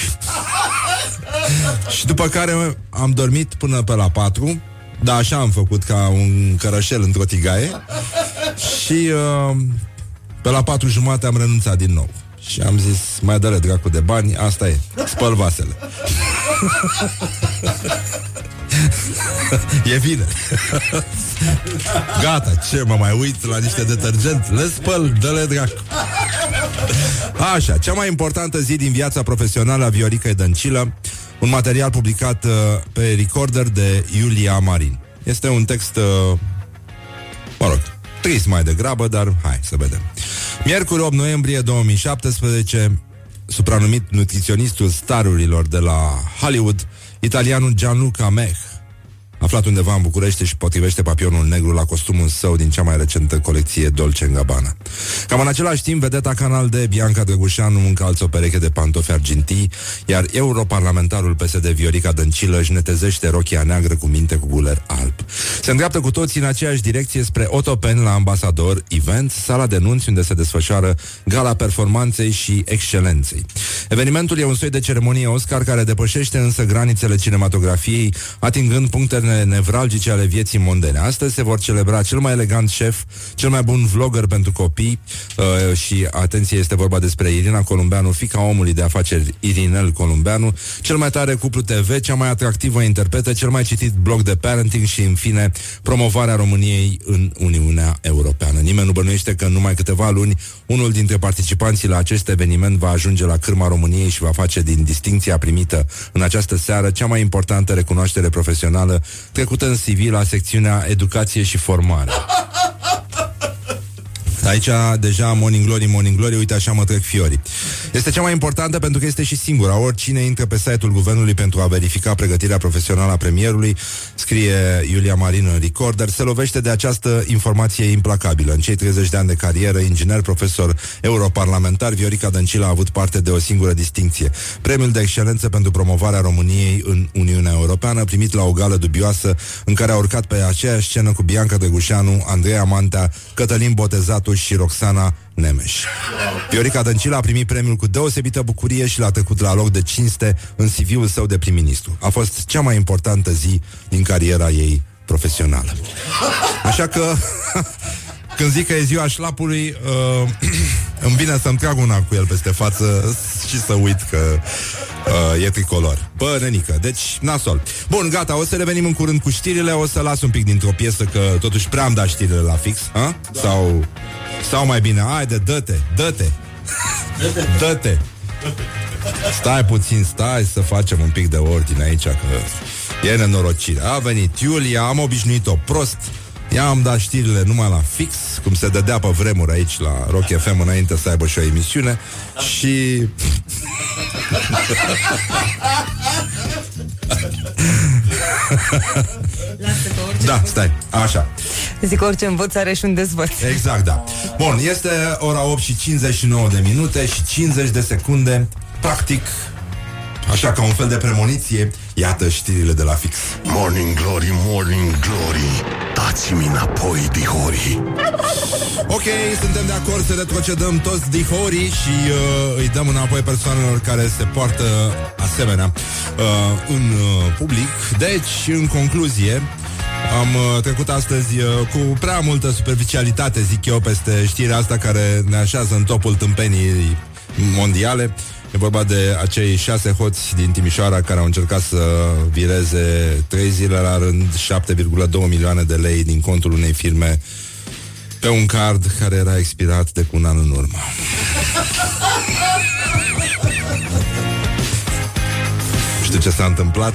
și după care am dormit până pe la 4, da, așa am făcut ca un cărășel într-o tigaie și uh, pe la patru jumate am renunțat din nou. Și am zis, mai dă dracu de bani, asta e, spăl vasele. e bine. Gata, ce mă mai uit la niște detergent? Le spăl, dă-le dracu. Așa, cea mai importantă zi din viața profesională a Vioricăi Dăncilă, un material publicat uh, pe Recorder de Iulia Marin. Este un text, uh, mă rog, trist mai degrabă, dar hai să vedem. Miercuri 8 noiembrie 2017, supranumit nutriționistul starurilor de la Hollywood, italianul Gianluca Mech, aflat undeva în București și potrivește papionul negru la costumul său din cea mai recentă colecție Dolce Gabbana. Cam în același timp, vedeta canal de Bianca Drăgușanu încalță o pereche de pantofi argintii, iar europarlamentarul PSD Viorica Dăncilă își netezește rochia neagră cu minte cu guler alb. Se îndreaptă cu toții în aceeași direcție spre Otopen la Ambasador Event, sala de nunți unde se desfășoară gala performanței și excelenței. Evenimentul e un soi de ceremonie Oscar care depășește însă granițele cinematografiei, atingând punctele nevralgice ale vieții mondene. Astăzi se vor celebra cel mai elegant șef, cel mai bun vlogger pentru copii uh, și, atenție, este vorba despre Irina Columbeanu, fica omului de afaceri Irinel Columbeanu, cel mai tare cuplu TV, cea mai atractivă interpretă, cel mai citit blog de parenting și, în fine, promovarea României în Uniunea Europeană. Nimeni nu bănuiește că în numai câteva luni unul dintre participanții la acest eveniment va ajunge la cârma României și va face din distinția primită în această seară cea mai importantă recunoaștere profesională trecută în CV la secțiunea Educație și Formare. Aici deja Morning Glory, Morning Glory, uite așa mă trec fiorii. Este cea mai importantă pentru că este și singura. Oricine intră pe site-ul guvernului pentru a verifica pregătirea profesională a premierului, scrie Iulia Marin în Recorder, se lovește de această informație implacabilă. În cei 30 de ani de carieră, inginer, profesor, europarlamentar, Viorica Dăncilă a avut parte de o singură distinție. Premiul de excelență pentru promovarea României în Uniunea Europeană, primit la o gală dubioasă în care a urcat pe aceeași scenă cu Bianca Drăgușanu, Andreea Mantea, Cătălin Botezatu și Roxana Nemeș. Viorica Dăncilă a primit premiul cu deosebită bucurie și l-a trecut la loc de cinste în CV-ul său de prim-ministru. A fost cea mai importantă zi din cariera ei profesională. Așa că când zic că e ziua șlapului, uh, îmi vine să-mi trag una cu el peste față și să uit că uh, e tricolor. Bă, nenică, deci nasol. Bun, gata, o să revenim în curând cu știrile, o să las un pic dintr-o piesă, că totuși prea am dat știrile la fix, ha? Sau, sau mai bine, haide, dă-te, dă-te, dă-te. Stai puțin, stai să facem un pic de ordine aici, că e nenorocire. A venit Iulia, am obișnuit-o prost, I-am dat știrile numai la fix, cum se dădea pe vremuri aici la Rock FM înainte să aibă și o emisiune și... da, stai, așa. Zic orice învăț are și un dezvăț. Exact, da. Bun, este ora 8 și 59 de minute și 50 de secunde. Practic, așa ca un fel de premoniție, iată știrile de la fix. Morning Glory, Morning Glory Dați-mi înapoi, dihori Ok, suntem de acord să retrocedăm toți dihorii și uh, îi dăm înapoi persoanelor care se poartă asemenea uh, în uh, public. Deci, în concluzie, Am uh, trecut astăzi uh, cu prea multă superficialitate, zic eu, peste știrea asta care ne așează în topul tâmpenii mondiale. E vorba de acei șase hoți din Timișoara care au încercat să vireze trei zile la rând 7,2 milioane de lei din contul unei firme pe un card care era expirat de cu un an în urmă. Știu ce s-a întâmplat.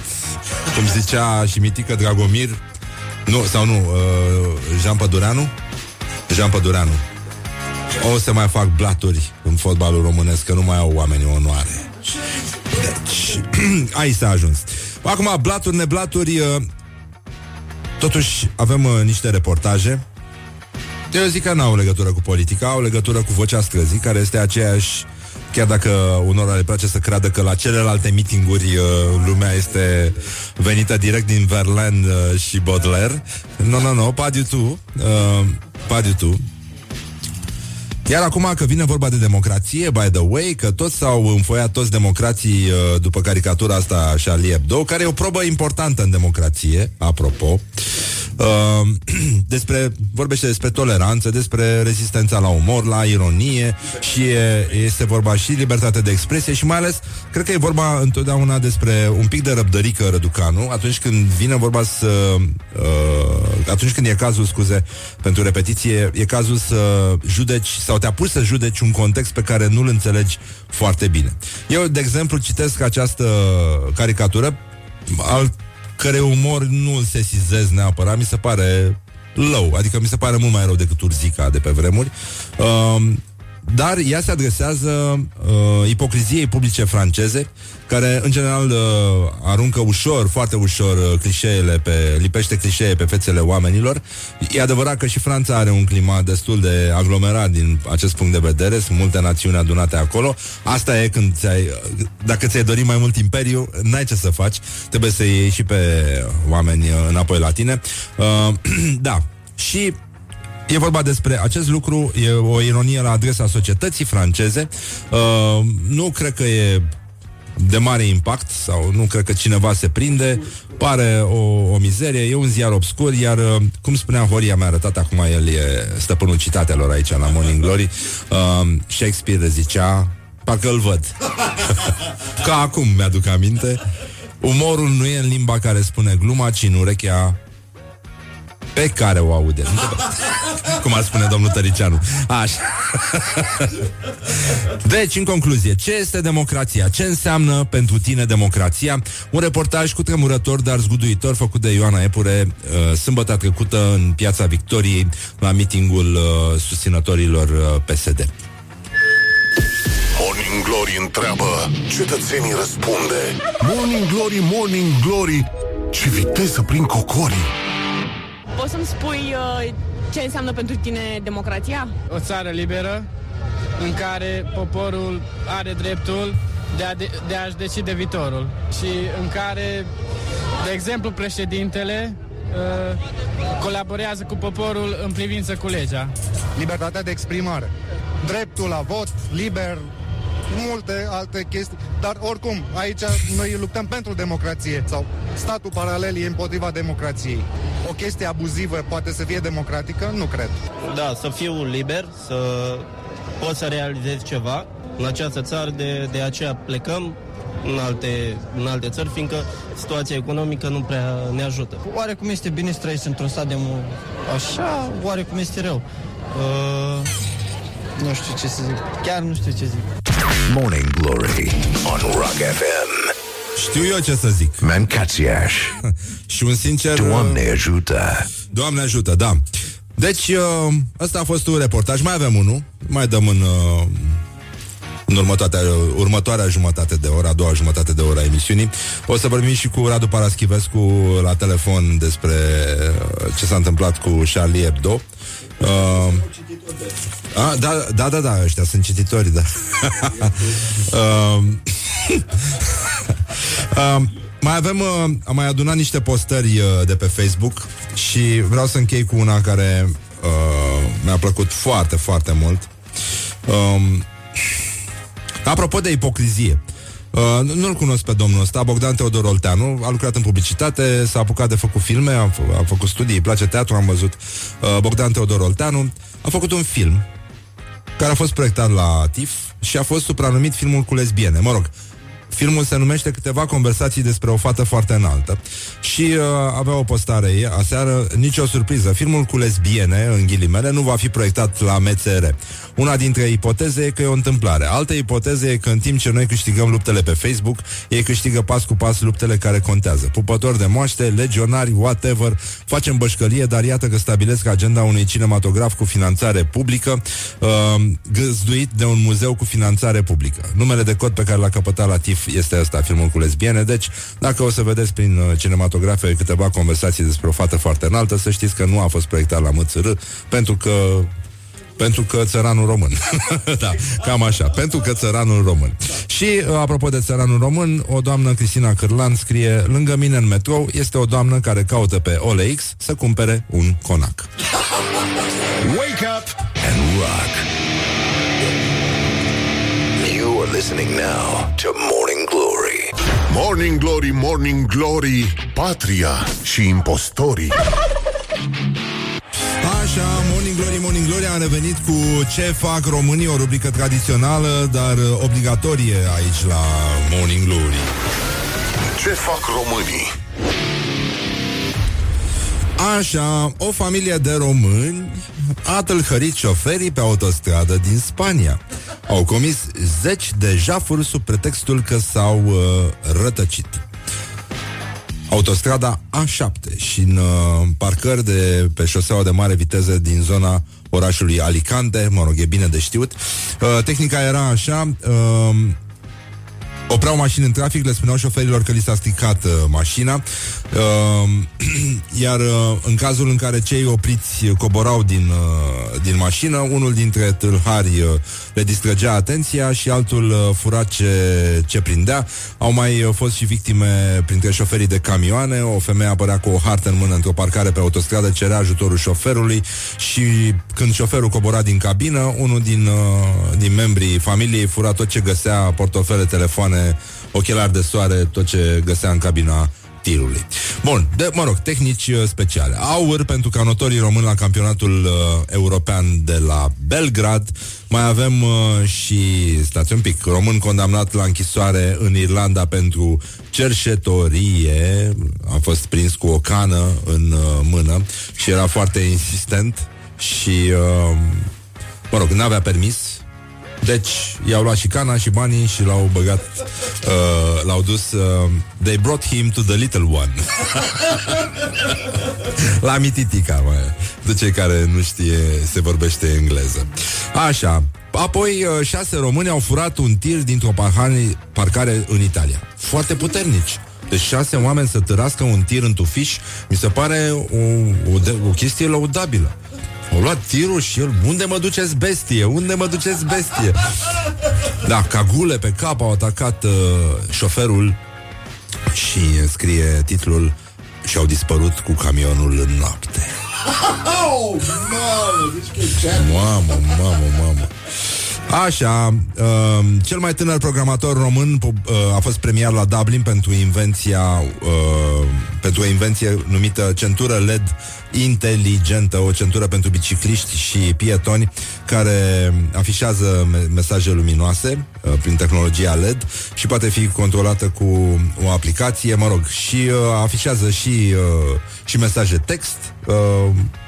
Cum zicea și mitică Dragomir Nu, sau nu uh, Jean Pădureanu? Jean Pădureanu O să mai fac blaturi în fotbalul românesc Că nu mai au oamenii onoare Deci Aici s-a ajuns Acum, blaturi, neblaturi uh, Totuși avem uh, niște reportaje Eu zic că n-au legătură cu politica Au legătură cu vocea străzii Care este aceeași Chiar dacă unora le place să creadă că la celelalte mitinguri uh, lumea este venită direct din Verlaine uh, și Baudelaire. Nu, no, nu, no, nu, no, pas du tout. Uh, pas du tout. Iar acum că vine vorba de democrație, by the way, că toți s-au înfoiat toți democrații uh, după caricatura asta Charlie Hebdo, care e o probă importantă în democrație, apropo. Uh, despre, vorbește despre toleranță, despre rezistența la umor, la ironie și e, este vorba și libertate de expresie și mai ales, cred că e vorba întotdeauna despre un pic de răbdărică răducanu, atunci când vine vorba să uh, atunci când e cazul, scuze, pentru repetiție, e cazul să judeci sau te apuci să judeci un context pe care nu-l înțelegi foarte bine. Eu, de exemplu, citesc această caricatură al cărei umor nu îl sesizez neapărat, mi se pare low, adică mi se pare mult mai rău decât Urzica de pe vremuri. Uh, dar ea se adresează uh, ipocriziei publice franceze, care în general uh, aruncă ușor, foarte ușor uh, clișeele pe, lipește clișee pe fețele oamenilor. E adevărat că și Franța are un climat destul de aglomerat din acest punct de vedere, sunt multe națiuni adunate acolo. Asta e când ți-ai, dacă ți-ai dorit mai mult imperiu, n-ai ce să faci, trebuie să iei și pe oameni uh, înapoi la tine. Uh, da, și E vorba despre acest lucru, e o ironie la adresa societății franceze. Uh, nu cred că e de mare impact sau nu cred că cineva se prinde. Pare o, o mizerie, e un ziar obscur, iar uh, cum spunea Horia, mi-a arătat acum el e stăpânul citatelor aici la Morning Glory. Uh, Shakespeare zicea, parcă îl văd. Ca acum mi-aduc aminte. Umorul nu e în limba care spune gluma, ci în urechea pe care o aude. Cum ar spune domnul Tăricianu. Așa. Deci, în concluzie, ce este democrația? Ce înseamnă pentru tine democrația? Un reportaj cu tremurător, dar zguduitor, făcut de Ioana Epure, uh, sâmbătă trecută în Piața Victoriei, la mitingul uh, susținătorilor uh, PSD. Morning Glory întreabă, cetățenii răspunde. Morning Glory, Morning Glory, ce viteză prin cocorii. Poți să-mi spui uh, ce înseamnă pentru tine democrația? O țară liberă în care poporul are dreptul de, a de, de a-și decide viitorul și în care, de exemplu, președintele uh, colaborează cu poporul în privință cu legea. Libertatea de exprimare. Dreptul la vot, liber, multe alte chestii. Dar oricum, aici noi luptăm pentru democrație sau statul paralel e împotriva democrației. O chestie abuzivă poate să fie democratică? Nu cred. Da, să fiu liber, să pot să realizez ceva în această țară, de, de aceea plecăm în alte, în alte țări, fiindcă situația economică nu prea ne ajută. Oarecum este bine să trăiești într-un stat de așa, oarecum este rău. Uh, nu știu ce să zic. Chiar nu știu ce zic. Morning Glory on Rock FM. Știu eu ce să zic. Mancațiaș. și un sincer... Doamne ajută. Doamne ajută, da. Deci, uh, ăsta a fost un reportaj. Mai avem unul. Mai dăm în... Uh, în următoarea, următoarea jumătate de oră, a doua jumătate de oră a emisiunii. O să vorbim și cu Radu Paraschivescu la telefon despre uh, ce s-a întâmplat cu Charlie Hebdo. Uh, a, da, da, da, da, ăștia sunt cititori, da. uh, uh, mai avem, uh, am mai adunat niște postări uh, de pe Facebook și vreau să închei cu una care uh, mi-a plăcut foarte, foarte mult. Um, apropo de ipocrizie, Uh, nu-l cunosc pe domnul ăsta, Bogdan Teodor Olteanu, a lucrat în publicitate, s-a apucat de făcut filme, a, f- a făcut studii, îi place teatru, am văzut. Uh, Bogdan Teodor Olteanu a făcut un film care a fost proiectat la TIF și a fost supranumit filmul cu lesbiene. Mă rog, filmul se numește Câteva conversații despre o fată foarte înaltă și uh, avea o postare ei aseară, nicio surpriză. Filmul cu lesbiene, în ghilimele, nu va fi proiectat la MCR. Una dintre ipoteze e că e o întâmplare. Altă ipoteză e că în timp ce noi câștigăm luptele pe Facebook, ei câștigă pas cu pas luptele care contează. Pupători de moaște, legionari, whatever, facem bășcălie, dar iată că stabilesc agenda unui cinematograf cu finanțare publică, uh, găzduit de un muzeu cu finanțare publică. Numele de cod pe care l-a căpătat la TIF este ăsta, filmul cu lesbiene, deci dacă o să vedeți prin uh, cinematografe câteva conversații despre o fată foarte înaltă, să știți că nu a fost proiectat la MЦR, pentru că pentru că țăranul român. da, cam așa. Pentru că țăranul român. Și, uh, apropo de țăranul român, o doamnă, Cristina Cârlan, scrie Lângă mine în metrou este o doamnă care caută pe OLX să cumpere un conac. Wake up and rock. You are listening now to Morning Glory. Morning Glory, Morning Glory Patria și impostorii Așa, Morning Glory, Morning Glory Am revenit cu ce fac românii O rubrică tradițională, dar uh, obligatorie Aici la Morning Glory Ce fac românii? Așa, o familie de români a tâlhărit șoferii pe autostradă din Spania. Au comis zeci de jafuri sub pretextul că s-au uh, rătăcit. Autostrada A7 și în uh, parcări de pe șoseaua de mare viteză din zona orașului Alicante, mă rog, e bine de știut. Uh, tehnica era așa, uh, opreau mașini în trafic, le spuneau șoferilor că li s-a stricat uh, mașina, uh, iar uh, în cazul în care cei opriți coborau din, uh, din mașină, unul dintre tâlhari uh, le distrăgea atenția și altul uh, fura ce, ce prindea. Au mai uh, fost și victime printre șoferii de camioane, o femeie apărea cu o hartă în mână într-o parcare pe autostradă, cerea ajutorul șoferului și când șoferul cobora din cabină, unul din, uh, din membrii familiei fura tot ce găsea, portofele, telefoane, ochelari de soare, tot ce găsea în cabina tirului. Bun, de, mă rog, tehnici uh, speciale. Aur pentru canotorii români la campionatul uh, european de la Belgrad. Mai avem uh, și, stați un pic, român condamnat la închisoare în Irlanda pentru cerșetorie. A fost prins cu o cană în uh, mână și era foarte insistent și, uh, mă rog, n-avea permis, deci i-au luat și cana și banii și l-au băgat uh, L-au dus uh, They brought him to the little one. La mititica mă, De cei care nu știe Se vorbește engleză. Așa Apoi uh, șase români au furat un tir Dintr-o parcare, parcare în Italia. Foarte puternici. Deci șase oameni să târască un tir în tufiș Mi se pare o, o, de, o chestie laudabilă au luat tirul și el, unde mă duceți bestie? Unde mă duceți bestie? Da, cagule pe cap au atacat uh, șoferul și scrie titlul și au dispărut cu camionul în noapte. Oh, mamă, deci că ce Mamă, mamă, mamă. Așa, uh, cel mai tânăr programator român uh, a fost premiat la Dublin pentru invenția uh, pentru o invenție numită centură LED inteligentă, o centură pentru bicicliști și pietoni care afișează me- mesaje luminoase uh, prin tehnologia LED și poate fi controlată cu o aplicație, mă rog, și uh, afișează și, uh, și mesaje text, uh,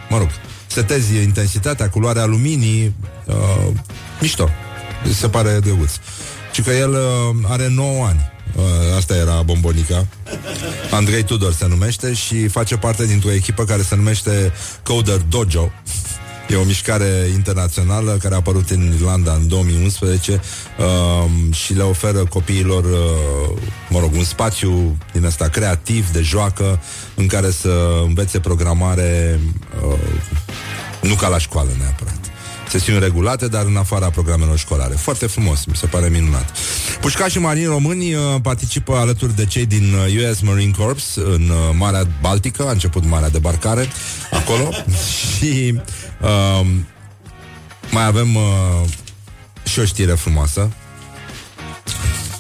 mă rog, setezi intensitatea, culoarea luminii, uh, mișto. Se pare drăguț. Și că el uh, are 9 ani. Uh, asta era bombonica. Andrei Tudor se numește și face parte dintr-o echipă care se numește Coder Dojo. E o mișcare internațională care a apărut în Irlanda în 2011 uh, și le oferă copiilor, uh, mă rog, un spațiu din ăsta creativ, de joacă, în care să învețe programare uh, nu ca la școală neapărat. Sesiuni regulate, dar în afara programelor școlare. Foarte frumos, mi se pare minunat. Pușca și marini români uh, participă alături de cei din uh, US Marine Corps în uh, Marea Baltică, a început Marea Debarcare acolo și uh, mai avem uh, și o știre frumoasă.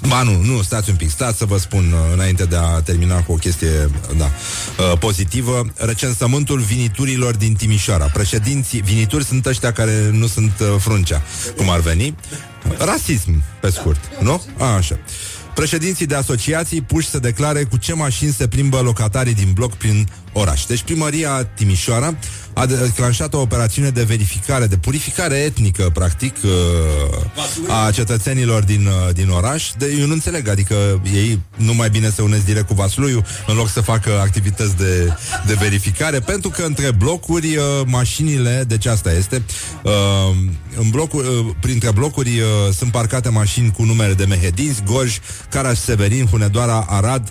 Ba nu, nu, stați un pic, stați să vă spun uh, înainte de a termina cu o chestie da, uh, pozitivă. Recensământul viniturilor din Timișoara. Președinții, vinituri sunt ăștia care nu sunt uh, fruncea, cum ar veni. Rasism, pe scurt, nu? A, așa. Președinții de asociații puși să declare cu ce mașini se plimbă locatarii din bloc prin oraș. Deci primăria Timișoara a declanșat o operațiune de verificare, de purificare etnică, practic, uh, a cetățenilor din, uh, din oraș. De, eu nu înțeleg, adică ei nu mai bine să unesc direct cu Vasluiu în loc să facă activități de, de verificare, pentru că între blocuri uh, mașinile, deci asta este, în blocuri, printre blocuri sunt parcate mașini cu numere de Mehedinți, Gorj, Caraș Severin, Hunedoara, Arad,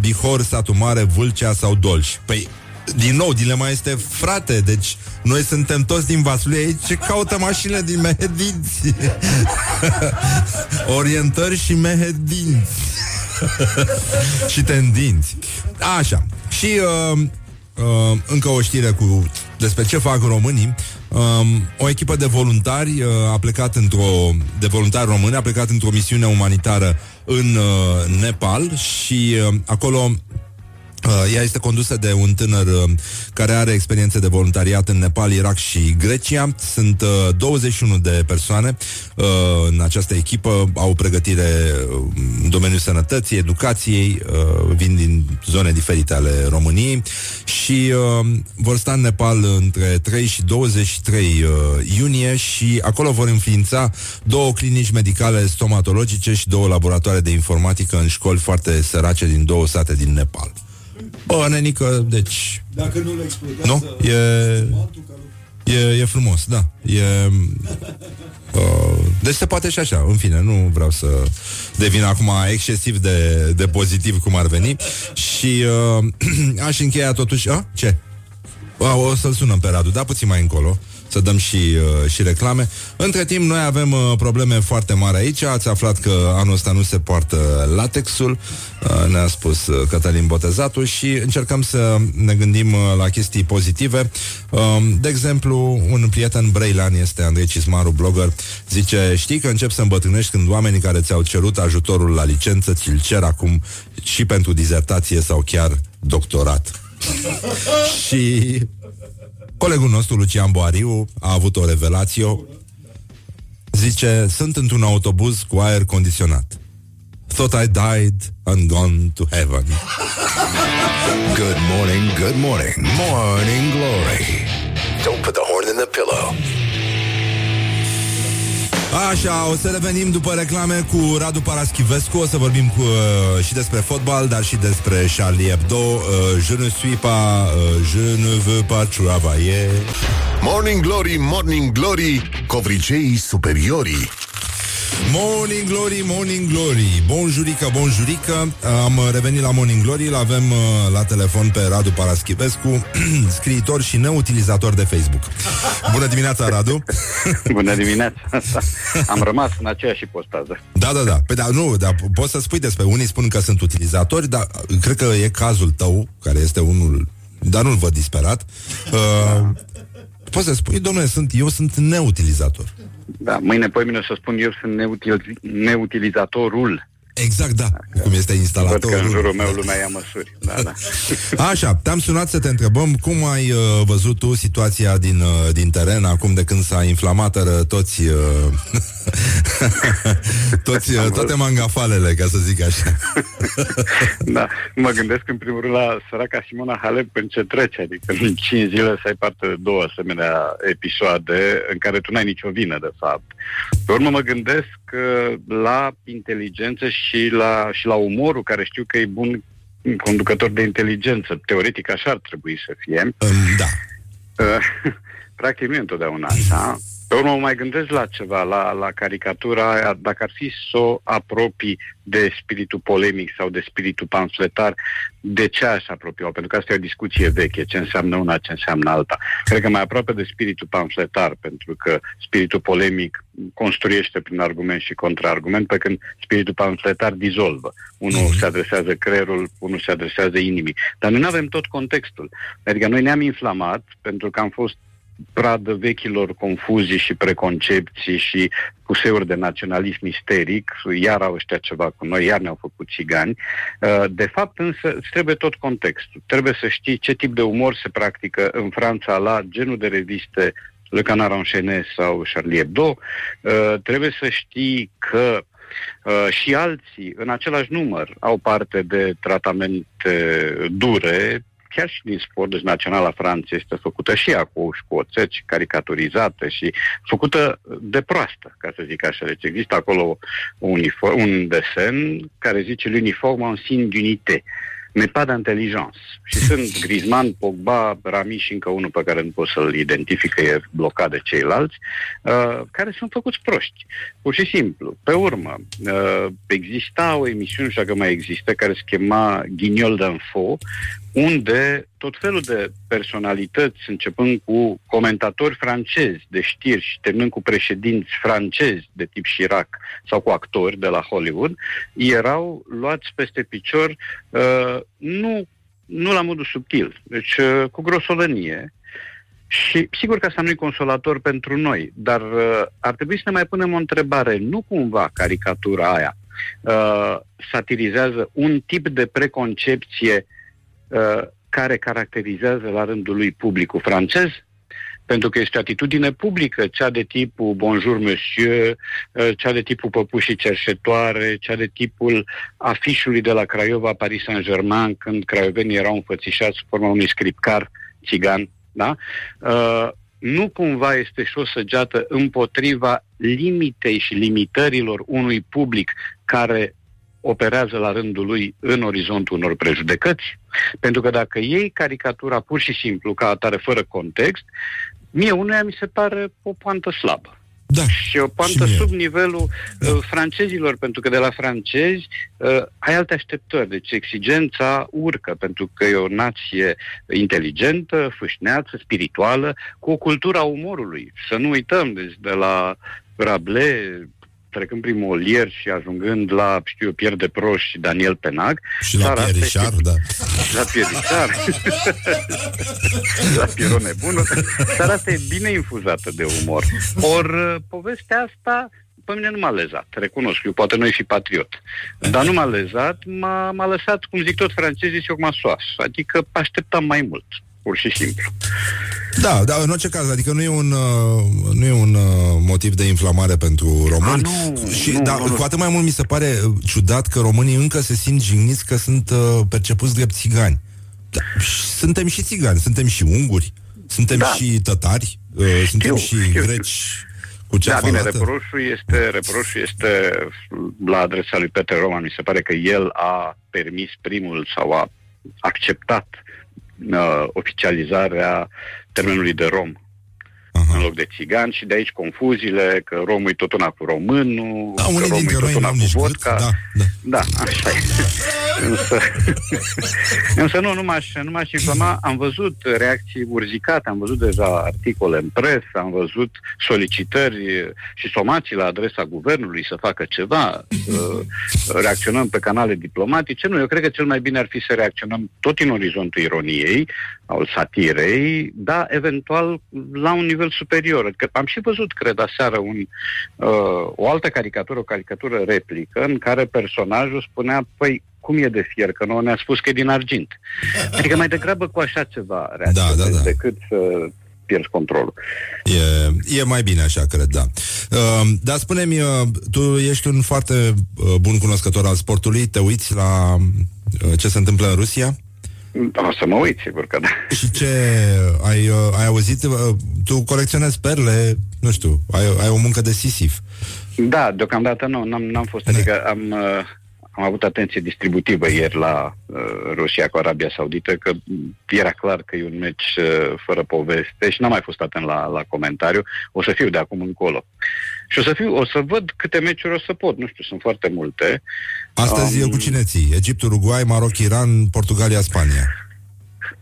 Bihor, Satu Mare, Vâlcea sau Dolj. Păi din nou, dilema este frate, deci noi suntem toți din Vaslui aici ce caută mașinile din Mehedinți. Orientări și Mehedinți. și tendinți. Așa. Și uh, uh, încă o știre cu despre ce fac românii. Um, o echipă de voluntari uh, a plecat într-o de voluntari români a plecat într-o misiune umanitară în uh, Nepal și uh, acolo Uh, ea este condusă de un tânăr uh, care are experiențe de voluntariat în Nepal, Irak și Grecia. Sunt 21 uh, de persoane în această echipă, au pregătire în domeniul sănătății, educației, vin din zone diferite ale României și vor sta în Nepal între 3 și 23 iunie și acolo vor înființa două clinici medicale stomatologice și două laboratoare de informatică în școli foarte sărace din două sate din Nepal. Bă, nenică, deci... Dacă nu le explodează... Nu? E... E, e frumos, da. E, uh, deci se poate și așa, în fine, nu vreau să devin acum excesiv de, de pozitiv cum ar veni și uh, aș încheia totuși... A? Ce? A, o să-l sunăm pe Radu, da, puțin mai încolo să dăm și, uh, și reclame. Între timp, noi avem uh, probleme foarte mari aici. Ați aflat că anul ăsta nu se poartă latexul, uh, ne-a spus uh, Cătălin Botezatu și încercăm să ne gândim uh, la chestii pozitive. Uh, de exemplu, un prieten Breilan este Andrei Cismaru, blogger, zice, știi că încep să îmbătrânești când oamenii care ți-au cerut ajutorul la licență ți-l cer acum și pentru dizertație sau chiar doctorat. și Colegul nostru, Lucian Boariu, a avut o revelație. Zice, sunt într-un autobuz cu aer condiționat. Thought I died and gone to heaven. Good morning, good morning, morning glory. Don't put the horn in the pillow. Așa, o să revenim după reclame cu Radu Paraschivescu. O să vorbim cu, uh, și despre fotbal, dar și despre Charlie Hebdo uh, Je ne suis pas, uh, je ne veux pas travailler. Morning Glory, Morning Glory Covriceii superiorii Morning Glory, Morning Glory. Bonjurică, bonjurică Am revenit la Morning Glory. Îl avem uh, la telefon pe Radu Paraschivescu Scriitor și neutilizator de Facebook. Bună dimineața, Radu. Bună dimineața. Am rămas în aceeași postază Da, da, da. Păi da, nu, dar poți să spui despre Unii spun că sunt utilizatori Dar cred că e cazul tău Care este unul Dar nu-l văd disperat. Uh, Poți să spui, domnule, sunt, eu sunt neutilizator Da, mâine, poimine o să spun eu sunt neutil- neutilizatorul Exact, da, cum este instalatorul Văd că în jurul meu lumea ia măsuri da, da. Așa, te-am sunat să te întrebăm cum ai uh, văzut tu situația din, uh, din teren acum de când s-a inflamat uh, toți, uh, toți uh, toate mangafalele, ca să zic așa. da, mă gândesc în primul rând la săraca Simona Halep în ce trece, adică în 5 zile să ai parte de două asemenea episoade în care tu n-ai nicio vină, de fapt. Pe urmă mă gândesc uh, la inteligență și la, și la umorul, care știu că e bun conducător de inteligență. Teoretic așa ar trebui să fie. Da. Uh, Practic nu e întotdeauna așa. Pe urmă mă mai gândesc la ceva, la, la caricatura aia, dacă ar fi să o apropii de spiritul polemic sau de spiritul pamfletar, de ce aș apropia? Pentru că asta e o discuție veche, ce înseamnă una, ce înseamnă alta. Cred că mai aproape de spiritul pamfletar, pentru că spiritul polemic construiește prin argument și contraargument, pe când spiritul pamfletar dizolvă. Unul se adresează creierul, unul se adresează inimii. Dar noi nu avem tot contextul. Adică noi ne-am inflamat pentru că am fost pradă vechilor confuzii și preconcepții și puseuri de naționalism isteric, iar au ăștia ceva cu noi, iar ne-au făcut țigani. Uh, De fapt, însă, îți trebuie tot contextul. Trebuie să știi ce tip de umor se practică în Franța la genul de reviste Le Canard Enchaîné sau Charlie Hebdo. Uh, Trebuie să știi că Uh, și alții, în același număr, au parte de tratamente dure, chiar și din sport, deci Naționala Franței este făcută și ea cu, și cu oțet, caricaturizată și făcută de proastă, ca să zic așa. Deci există acolo un, uniform, un desen care zice l'uniforme en signe d'unité mais pas d'intelligence. Și sunt Griezmann, Pogba, Rami și încă unul pe care nu pot să-l identific, că e blocat de ceilalți, uh, care sunt făcuți proști. Pur și simplu. Pe urmă, uh, exista o emisiune, și că mai există, care se chema Ghignol d'Info, unde tot felul de personalități, începând cu comentatori francezi de știri și terminând cu președinți francezi de tip Chirac sau cu actori de la Hollywood, erau luați peste picior uh, nu, nu la modul subtil, deci uh, cu grosolănie. Și sigur că asta nu e consolator pentru noi, dar uh, ar trebui să ne mai punem o întrebare. Nu cumva caricatura aia uh, satirizează un tip de preconcepție uh, care caracterizează la rândul lui publicul francez? Pentru că este o atitudine publică, cea de tipul bonjour monsieur, uh, cea de tipul păpușii cerșetoare, cea de tipul afișului de la Craiova Paris Saint-Germain, când craiovenii erau înfățișați sub forma unui scripcar țigan, da? Uh, nu cumva este și o săgeată împotriva limitei și limitărilor unui public care operează la rândul lui în orizontul unor prejudecăți? Pentru că dacă iei caricatura pur și simplu, ca atare, fără context, mie unuia mi se pare o poantă slabă. Da. Și o poantă mie. sub nivelul da. uh, francezilor, pentru că de la francezi uh, ai alte așteptări. Deci exigența urcă, pentru că e o nație inteligentă, fâșneață, spirituală, cu o cultură a umorului. Să nu uităm, deci de la Rabelais, trecând prin Molière și ajungând la, știu eu, Pierre de Proș și Daniel Penag. Și la țara Pierre asta Richard, este- da. La Pierre Richard. la Piero Nebunul. Țara asta e bine infuzată de umor. Or, povestea asta pe mine nu m-a lezat, recunosc, eu poate nu fi patriot. Dar nu m-a lezat, m-a, m-a lăsat, cum zic tot francezii, și o soas. Adică așteptam mai mult, pur și simplu. Da, dar în orice caz, adică nu e un, uh, nu e un uh, motiv de inflamare pentru români. A, nu, și, nu, da, nu, nu. cu atât mai mult mi se pare uh, ciudat că românii încă se simt jigniți că sunt uh, percepuți drept țigani. Da, și suntem și țigani, suntem și unguri, suntem Da. și tătari, uh, suntem și știu. greci cu Da, bine, ceafalată. reproșul este, reproșul este la adresa lui Peter Roman. Mi se pare că el a permis primul sau a acceptat uh, oficializarea termenului de rom Aha. în loc de țigan și de aici confuziile că romul e tot una cu românul, Da, că unii romul dintre e noi tot una n-am cu nici gât, vodka. da, da. Da, așa e. însă, însă nu, nu m-aș, nu m-aș inflama. Am văzut reacții urzicate, am văzut deja articole în presă, am văzut solicitări și somații la adresa guvernului să facă ceva. Uh, Reacționăm pe canale diplomatice. Nu, eu cred că cel mai bine ar fi să reacționăm tot în orizontul ironiei, al satirei, dar eventual la un nivel superior. Că am și văzut, cred, aseară un, uh, o altă caricatură, o caricatură replică, în care personajul spunea, păi, cum e de fier, că nouă ne-a spus că e din argint. Adică mai degrabă cu așa ceva reacționezi Da, da, da. decât să pierzi controlul. E, e mai bine așa, cred, da. Uh, dar spune-mi, uh, tu ești un foarte uh, bun cunoscător al sportului, te uiți la uh, ce se întâmplă în Rusia? O să mă uit, sigur că da. Și ce ai, uh, ai auzit? Uh, tu colecționezi perle, nu știu, ai, ai o muncă de sisif. Da, deocamdată nu, n-am, n-am fost, adică am, uh, am avut atenție distributivă ieri la uh, Rusia cu Arabia Saudită, că era clar că e un meci uh, fără poveste și n-am mai fost atent la, la comentariu. O să fiu de acum încolo. Și o să fiu, o să văd câte meciuri o să pot, nu știu, sunt foarte multe. Astăzi Um, um... cu cine ții? Egipt, Uruguay, Maroc, Iran, Portugalia, Spania.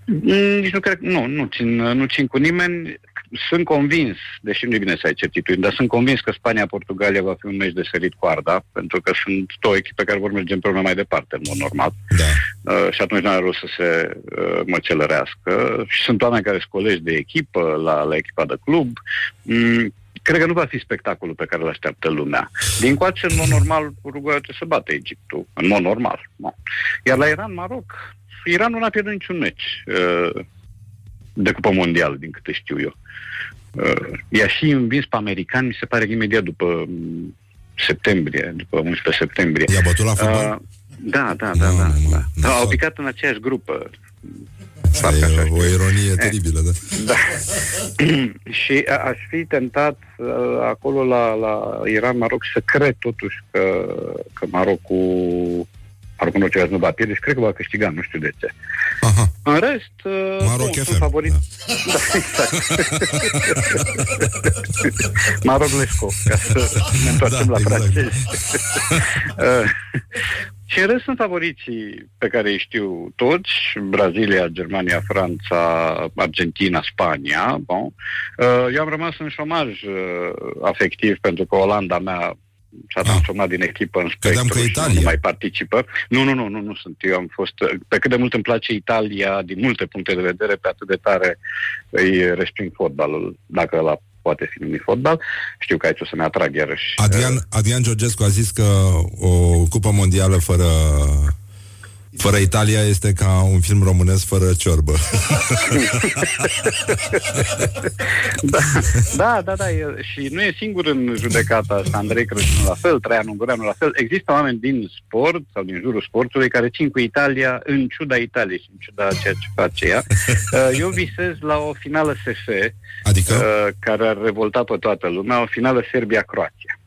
Mm, Nici nu cred, nu, nu țin, nu țin cu nimeni. Sunt convins, deși nu e bine să ai certitudini, dar sunt convins că Spania-Portugalia va fi un meci de sărit coarda, pentru că sunt două echipe care vor merge împreună mai departe, în mod normal. Da. Uh, și atunci nu are rost să se uh, măcelărească. Și sunt oameni care sunt colegi de echipă la, la echipa de club. Mm, cred că nu va fi spectacolul pe care îl așteaptă lumea. Din coace, în mod normal, Uruguay trebuie să bată Egiptul. În mod normal. No. Iar la Iran-Maroc, Iran nu a pierdut niciun meci uh, de Cupă Mondială, din câte știu eu. Uh, i-a și învins pe americani, mi se pare că imediat după mm, septembrie, după 11 septembrie. I-a bătut la fotbal? Uh, da, da, da, da. da. da. Au picat în aceeași grupă. Asta e o ironie teribilă, da. Da. și a- aș fi tentat uh, acolo la, la Iran-Maroc să cred totuși că, că Marocul Marocul în orice caz nu va pierde și cred că va câștiga, nu știu de ce. Aha. În rest, uh, Maroc nu, FM, sunt favorit. Da. da, exact. Maroc Lesco, ca să ne întoarcem Da, la exact. francezi. Uh, și în rest sunt favoriții pe care îi știu toți, Brazilia, Germania, Franța, Argentina, Spania. Bon. Uh, Eu am rămas în șomaj uh, afectiv pentru că Olanda mea s-a transformat din echipă în Credeam spectru că și Italia. nu mai participă. Nu, nu, nu, nu, nu sunt. Eu am fost, pe cât de mult îmi place Italia, din multe puncte de vedere, pe atât de tare îi resping fotbalul, dacă ăla poate fi numit fotbal. Știu că aici o să ne atrag iarăși. Adrian, Adrian Georgescu a zis că o cupă mondială fără fără Italia este ca un film românesc fără ciorbă. da, da, da, da, e, și nu e singur în judecata asta, Andrei Crăciun la fel, Traian Ungureanu la fel. Există oameni din sport sau din jurul sportului care țin cu Italia în ciuda Italiei și în ciuda ceea ce face ea. Uh, Eu visez la o finală SF, adică? uh, care ar revolta pe toată lumea, o finală Serbia-Croația.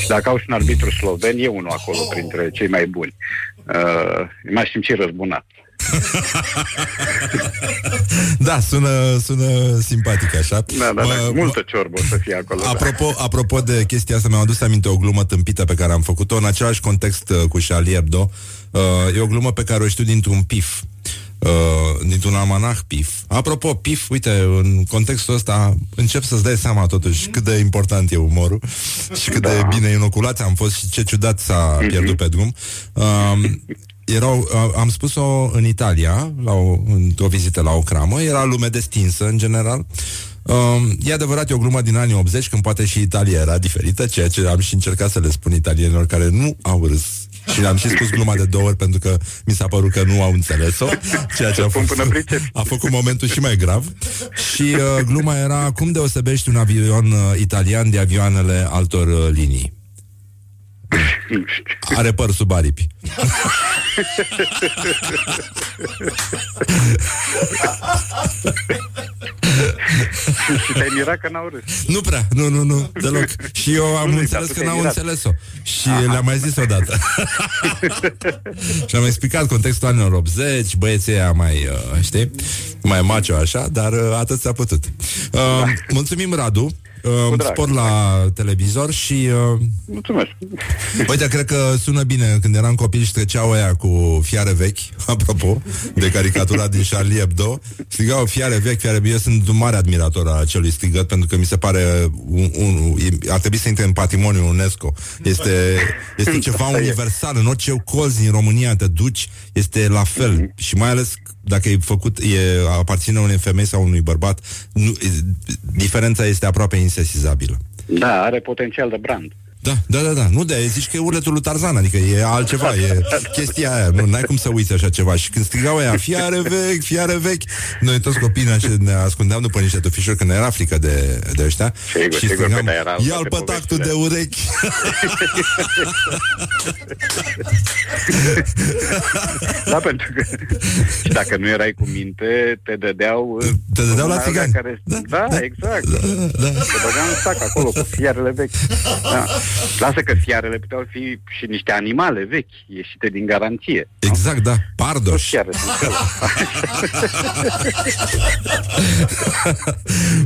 Și dacă au și un arbitru sloven, e unul acolo printre cei mai buni. Uh, m-aș simți răzbunat. Da, sună, sună simpatic așa. Da, da, da, Mă- multă ciorbă o să fie acolo. da. Apropo, apropo de chestia asta, mi-am adus aminte o glumă tâmpită pe care am făcut-o în același context uh, cu Charlie Hebdo. Uh, e o glumă pe care o știu dintr-un pif. Uh, dintr-un almanah PIF. Apropo, PIF, uite, în contextul ăsta încep să-ți dai seama totuși cât de important e umorul și cât de bine inoculați am fost și ce ciudat s-a pierdut pe drum. Uh, erau, uh, am spus-o în Italia, la o, într-o vizită la o cramă, era lume destinsă în general. Um, e adevărat, e o glumă din anii 80, când poate și Italia era diferită, ceea ce am și încercat să le spun italienilor care nu au râs. Și le-am și spus gluma de două ori pentru că mi s-a părut că nu au înțeles-o, ceea ce a Spun fost, până pricepi. a făcut momentul și mai grav. Și uh, gluma era, cum deosebești un avion uh, italian de avioanele altor uh, linii? Are păr sub aripi. și te-ai mirat că n-au râs. Nu prea, nu, nu, nu, deloc. Și eu am Nu, înțeles dar tu că te-ai n-au mirat. înțeles-o. Și le-am mai zis odată. și am explicat contextul anilor 80, băieții ăia mai, uh, știi, mai macho așa, dar uh, atât s-a putut. Uh, mulțumim, Radu. Uh, drag. spor la televizor și uh, Mulțumesc. Uite, cred că sună bine când eram copil și treceau ăia cu fiare vechi, apropo, de caricatura din Charlie Hebdo. Strigau fiare vechi, fiare vechi. Eu sunt un mare admirator a acelui strigăt, pentru că mi se pare un, un, ar trebui să intre în patrimoniul UNESCO. Este, este ceva Asta e. universal. În orice colț din România te duci, este la fel. Și mai ales dacă e făcut, e, aparține unei femei sau unui bărbat, nu, e, diferența este aproape insesizabilă. Da, are potențial de brand. Da, da, da, da. Nu de zici că e urletul lui Tarzan, adică e altceva, e chestia aia. Nu, n-ai cum să uiți așa ceva. Și când strigau aia, fiare vechi, fiare vechi, noi toți copiii așa ne ascundeam după niște tufișuri când era frică de, de ăștia. Sigur, și sigur, strigam, că erau ia-l toate pe tactul de povestile." urechi. da, pentru că și dacă nu erai cu minte, te dădeau... uh, Te dădeau la alea țigani. Care... Da, da, exact. Da, da. Te dădeau în sac acolo cu fiarele vechi. Da. Lasă că fiarele puteau fi și niște animale vechi, ieșite din garanție. Exact, da. Pardoș. Fiare sunt acolo.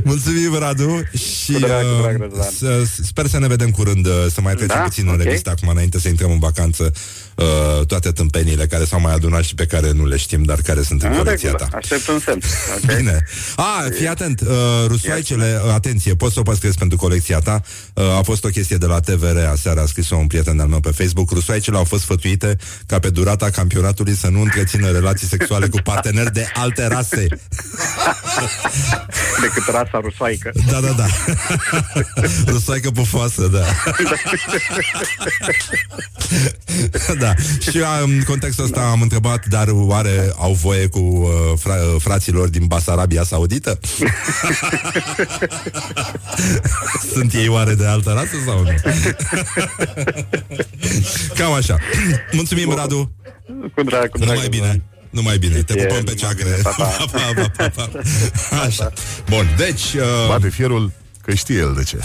Mulțumim, Radu. Și Cu drag, cu uh, drag, Răzvan. să, sper să ne vedem curând, uh, să mai trecem Da? puțin în Ok. revistă acum înainte să intrăm în vacanță uh, toate tâmpenile care s-au mai adunat și pe care nu le știm, dar care sunt în În colecția regulă, ta. aștept un semn. ok? Bine. A, fii atent, uh, rusoaicele, uh, atenție, poți să o păstrezi pentru colecția ta. Uh, a fost o chestie de la TVR, aseară a scris-o un prieten de-al meu pe Facebook. Rusoaicele au fost sfătuite ca pe durata campionatului să nu întrețină relații sexuale cu parteneri de alte rase. Decât rasa rusoaică. Da, da, da. Rusoaică pufoasă, da. da. Și în contextul ăsta am întrebat, dar oare au voie cu uh, fra- uh, fraților din Basarabia Saudită? Sunt ei oare de altă rasă sau nu? Cam așa. Mulțumim, Radu. Cu drag, cu drag. Numai bine. Numai bine. Te E, pupăm pe numai ceacre. bine. Pa, pa. Pa, pa, pa, pa. Așa. Bun, deci... Uh, Bate fierul că știe el de ce.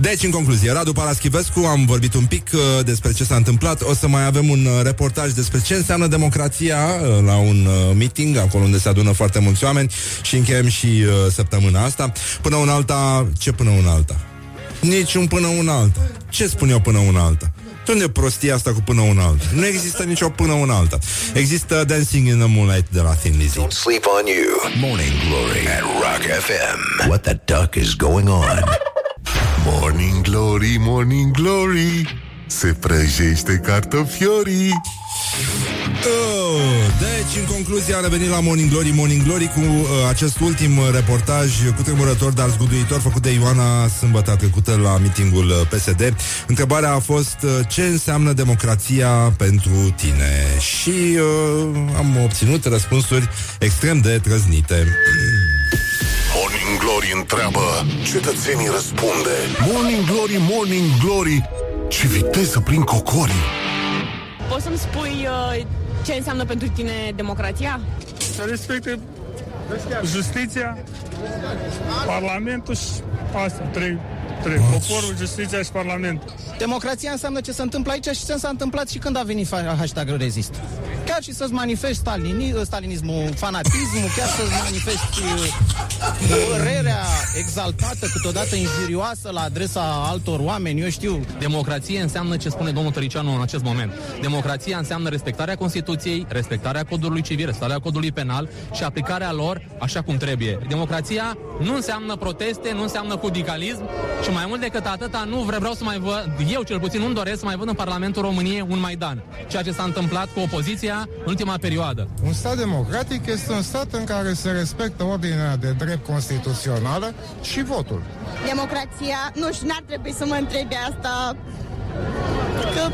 deci, în concluzie, Radu Paraschivescu, am vorbit un pic uh, despre ce s-a întâmplat. O să mai avem un uh, reportaj despre ce înseamnă democrația uh, la un uh, meeting, acolo unde se adună foarte mulți oameni și încheiem și uh, săptămâna asta. Până un alta, ce până un alta? Nici un până un alta. Ce spun eu până un alta? De unde e prostia asta cu până un alta? Nu există nicio până un alta. Există Dancing in the Moonlight de la Thin Lizzy. Don't sleep on you. Morning Glory at Rock FM. What the duck is going on? Morning Glory, Morning Glory Se prăjește cartofiorii Oh, deci, în concluzie, am revenit la Morning Glory, Morning Glory cu uh, acest ultim uh, reportaj cu tremurător, dar zguduitor, făcut de Ioana sâmbătă trecută la mitingul uh, PSD. Întrebarea a fost uh, ce înseamnă democrația pentru tine? Și uh, am obținut răspunsuri extrem de trăznite. Morning Glory întreabă Cetățenii răspunde Morning Glory, Morning Glory Ce viteză prin cocorii Poți să-mi spui uh, ce înseamnă pentru tine democrația? Să respecte justiția, parlamentul și asta, trei, trei. Poporul, justiția și parlamentul. Democrația înseamnă ce se întâmplă aici și ce s-a întâmplat și când a venit fa- hashtag rezist. Chiar și să-ți manifesti stalini, stalinismul, fanatismul, chiar să-ți manifesti uh, părerea exaltată, câteodată injurioasă la adresa altor oameni, eu știu. Democrație înseamnă ce spune domnul Tăricianu în acest moment. Democrația înseamnă respectarea Constituției, respectarea codului civil, respectarea codului penal și aplicarea lor așa cum trebuie. Democrația nu înseamnă proteste, nu înseamnă cudicalism și mai mult decât atâta nu vre- vreau să mai văd, eu cel puțin nu doresc să mai văd în Parlamentul României un Maidan. Ceea ce s-a întâmplat cu opoziția în ultima perioadă. Un stat democratic este un stat în care se respectă ordinea de drept constituțională și votul. Democrația, nu știu, n-ar trebui să mă întrebi asta, că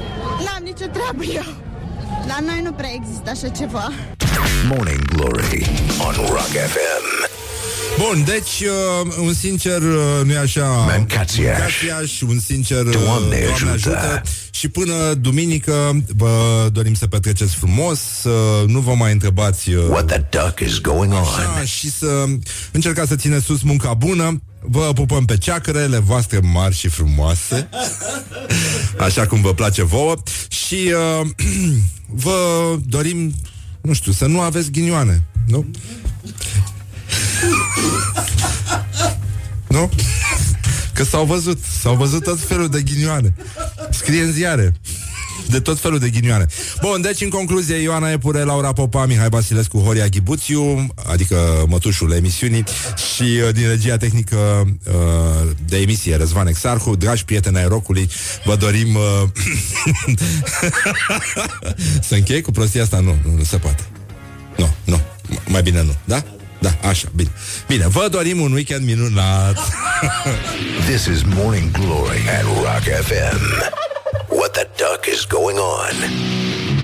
n-am nicio treabă eu. La noi nu prea există așa ceva. Morning Glory on Rock FM. Bun, deci uh, un sincer, uh, nu-i așa Mancațiaș. Mancațiaș, un sincer uh, Doamne ajută. Și până duminică Vă dorim să petreceți frumos să Nu vă mai întrebați uh, What the duck is going on? așa, Și să încercați să țineți sus munca bună Vă pupăm pe ceacrele voastre mari și frumoase Așa cum vă place vouă Și uh, vă dorim Nu știu, să nu aveți ghinioane Nu? Nu? Că s-au văzut, s-au văzut tot felul de ghinioane. Scrie în ziare. De tot felul de ghinioane. Bun, deci în concluzie Ioana Epure, Laura Popa, Mihai Basilescu, Horia Ghibuțiu Adică mătușul emisiunii Și uh, din regia tehnică uh, De emisie Răzvan Exarhu Dragi prieteni ai rocului Vă dorim uh, Să închei cu prostia asta? Nu, nu, nu se poate Nu, nu, mai bine nu, da? Da, așa, bine Bine, vă dorim un weekend minunat This is Morning Glory at Rock FM. What the duck is going on?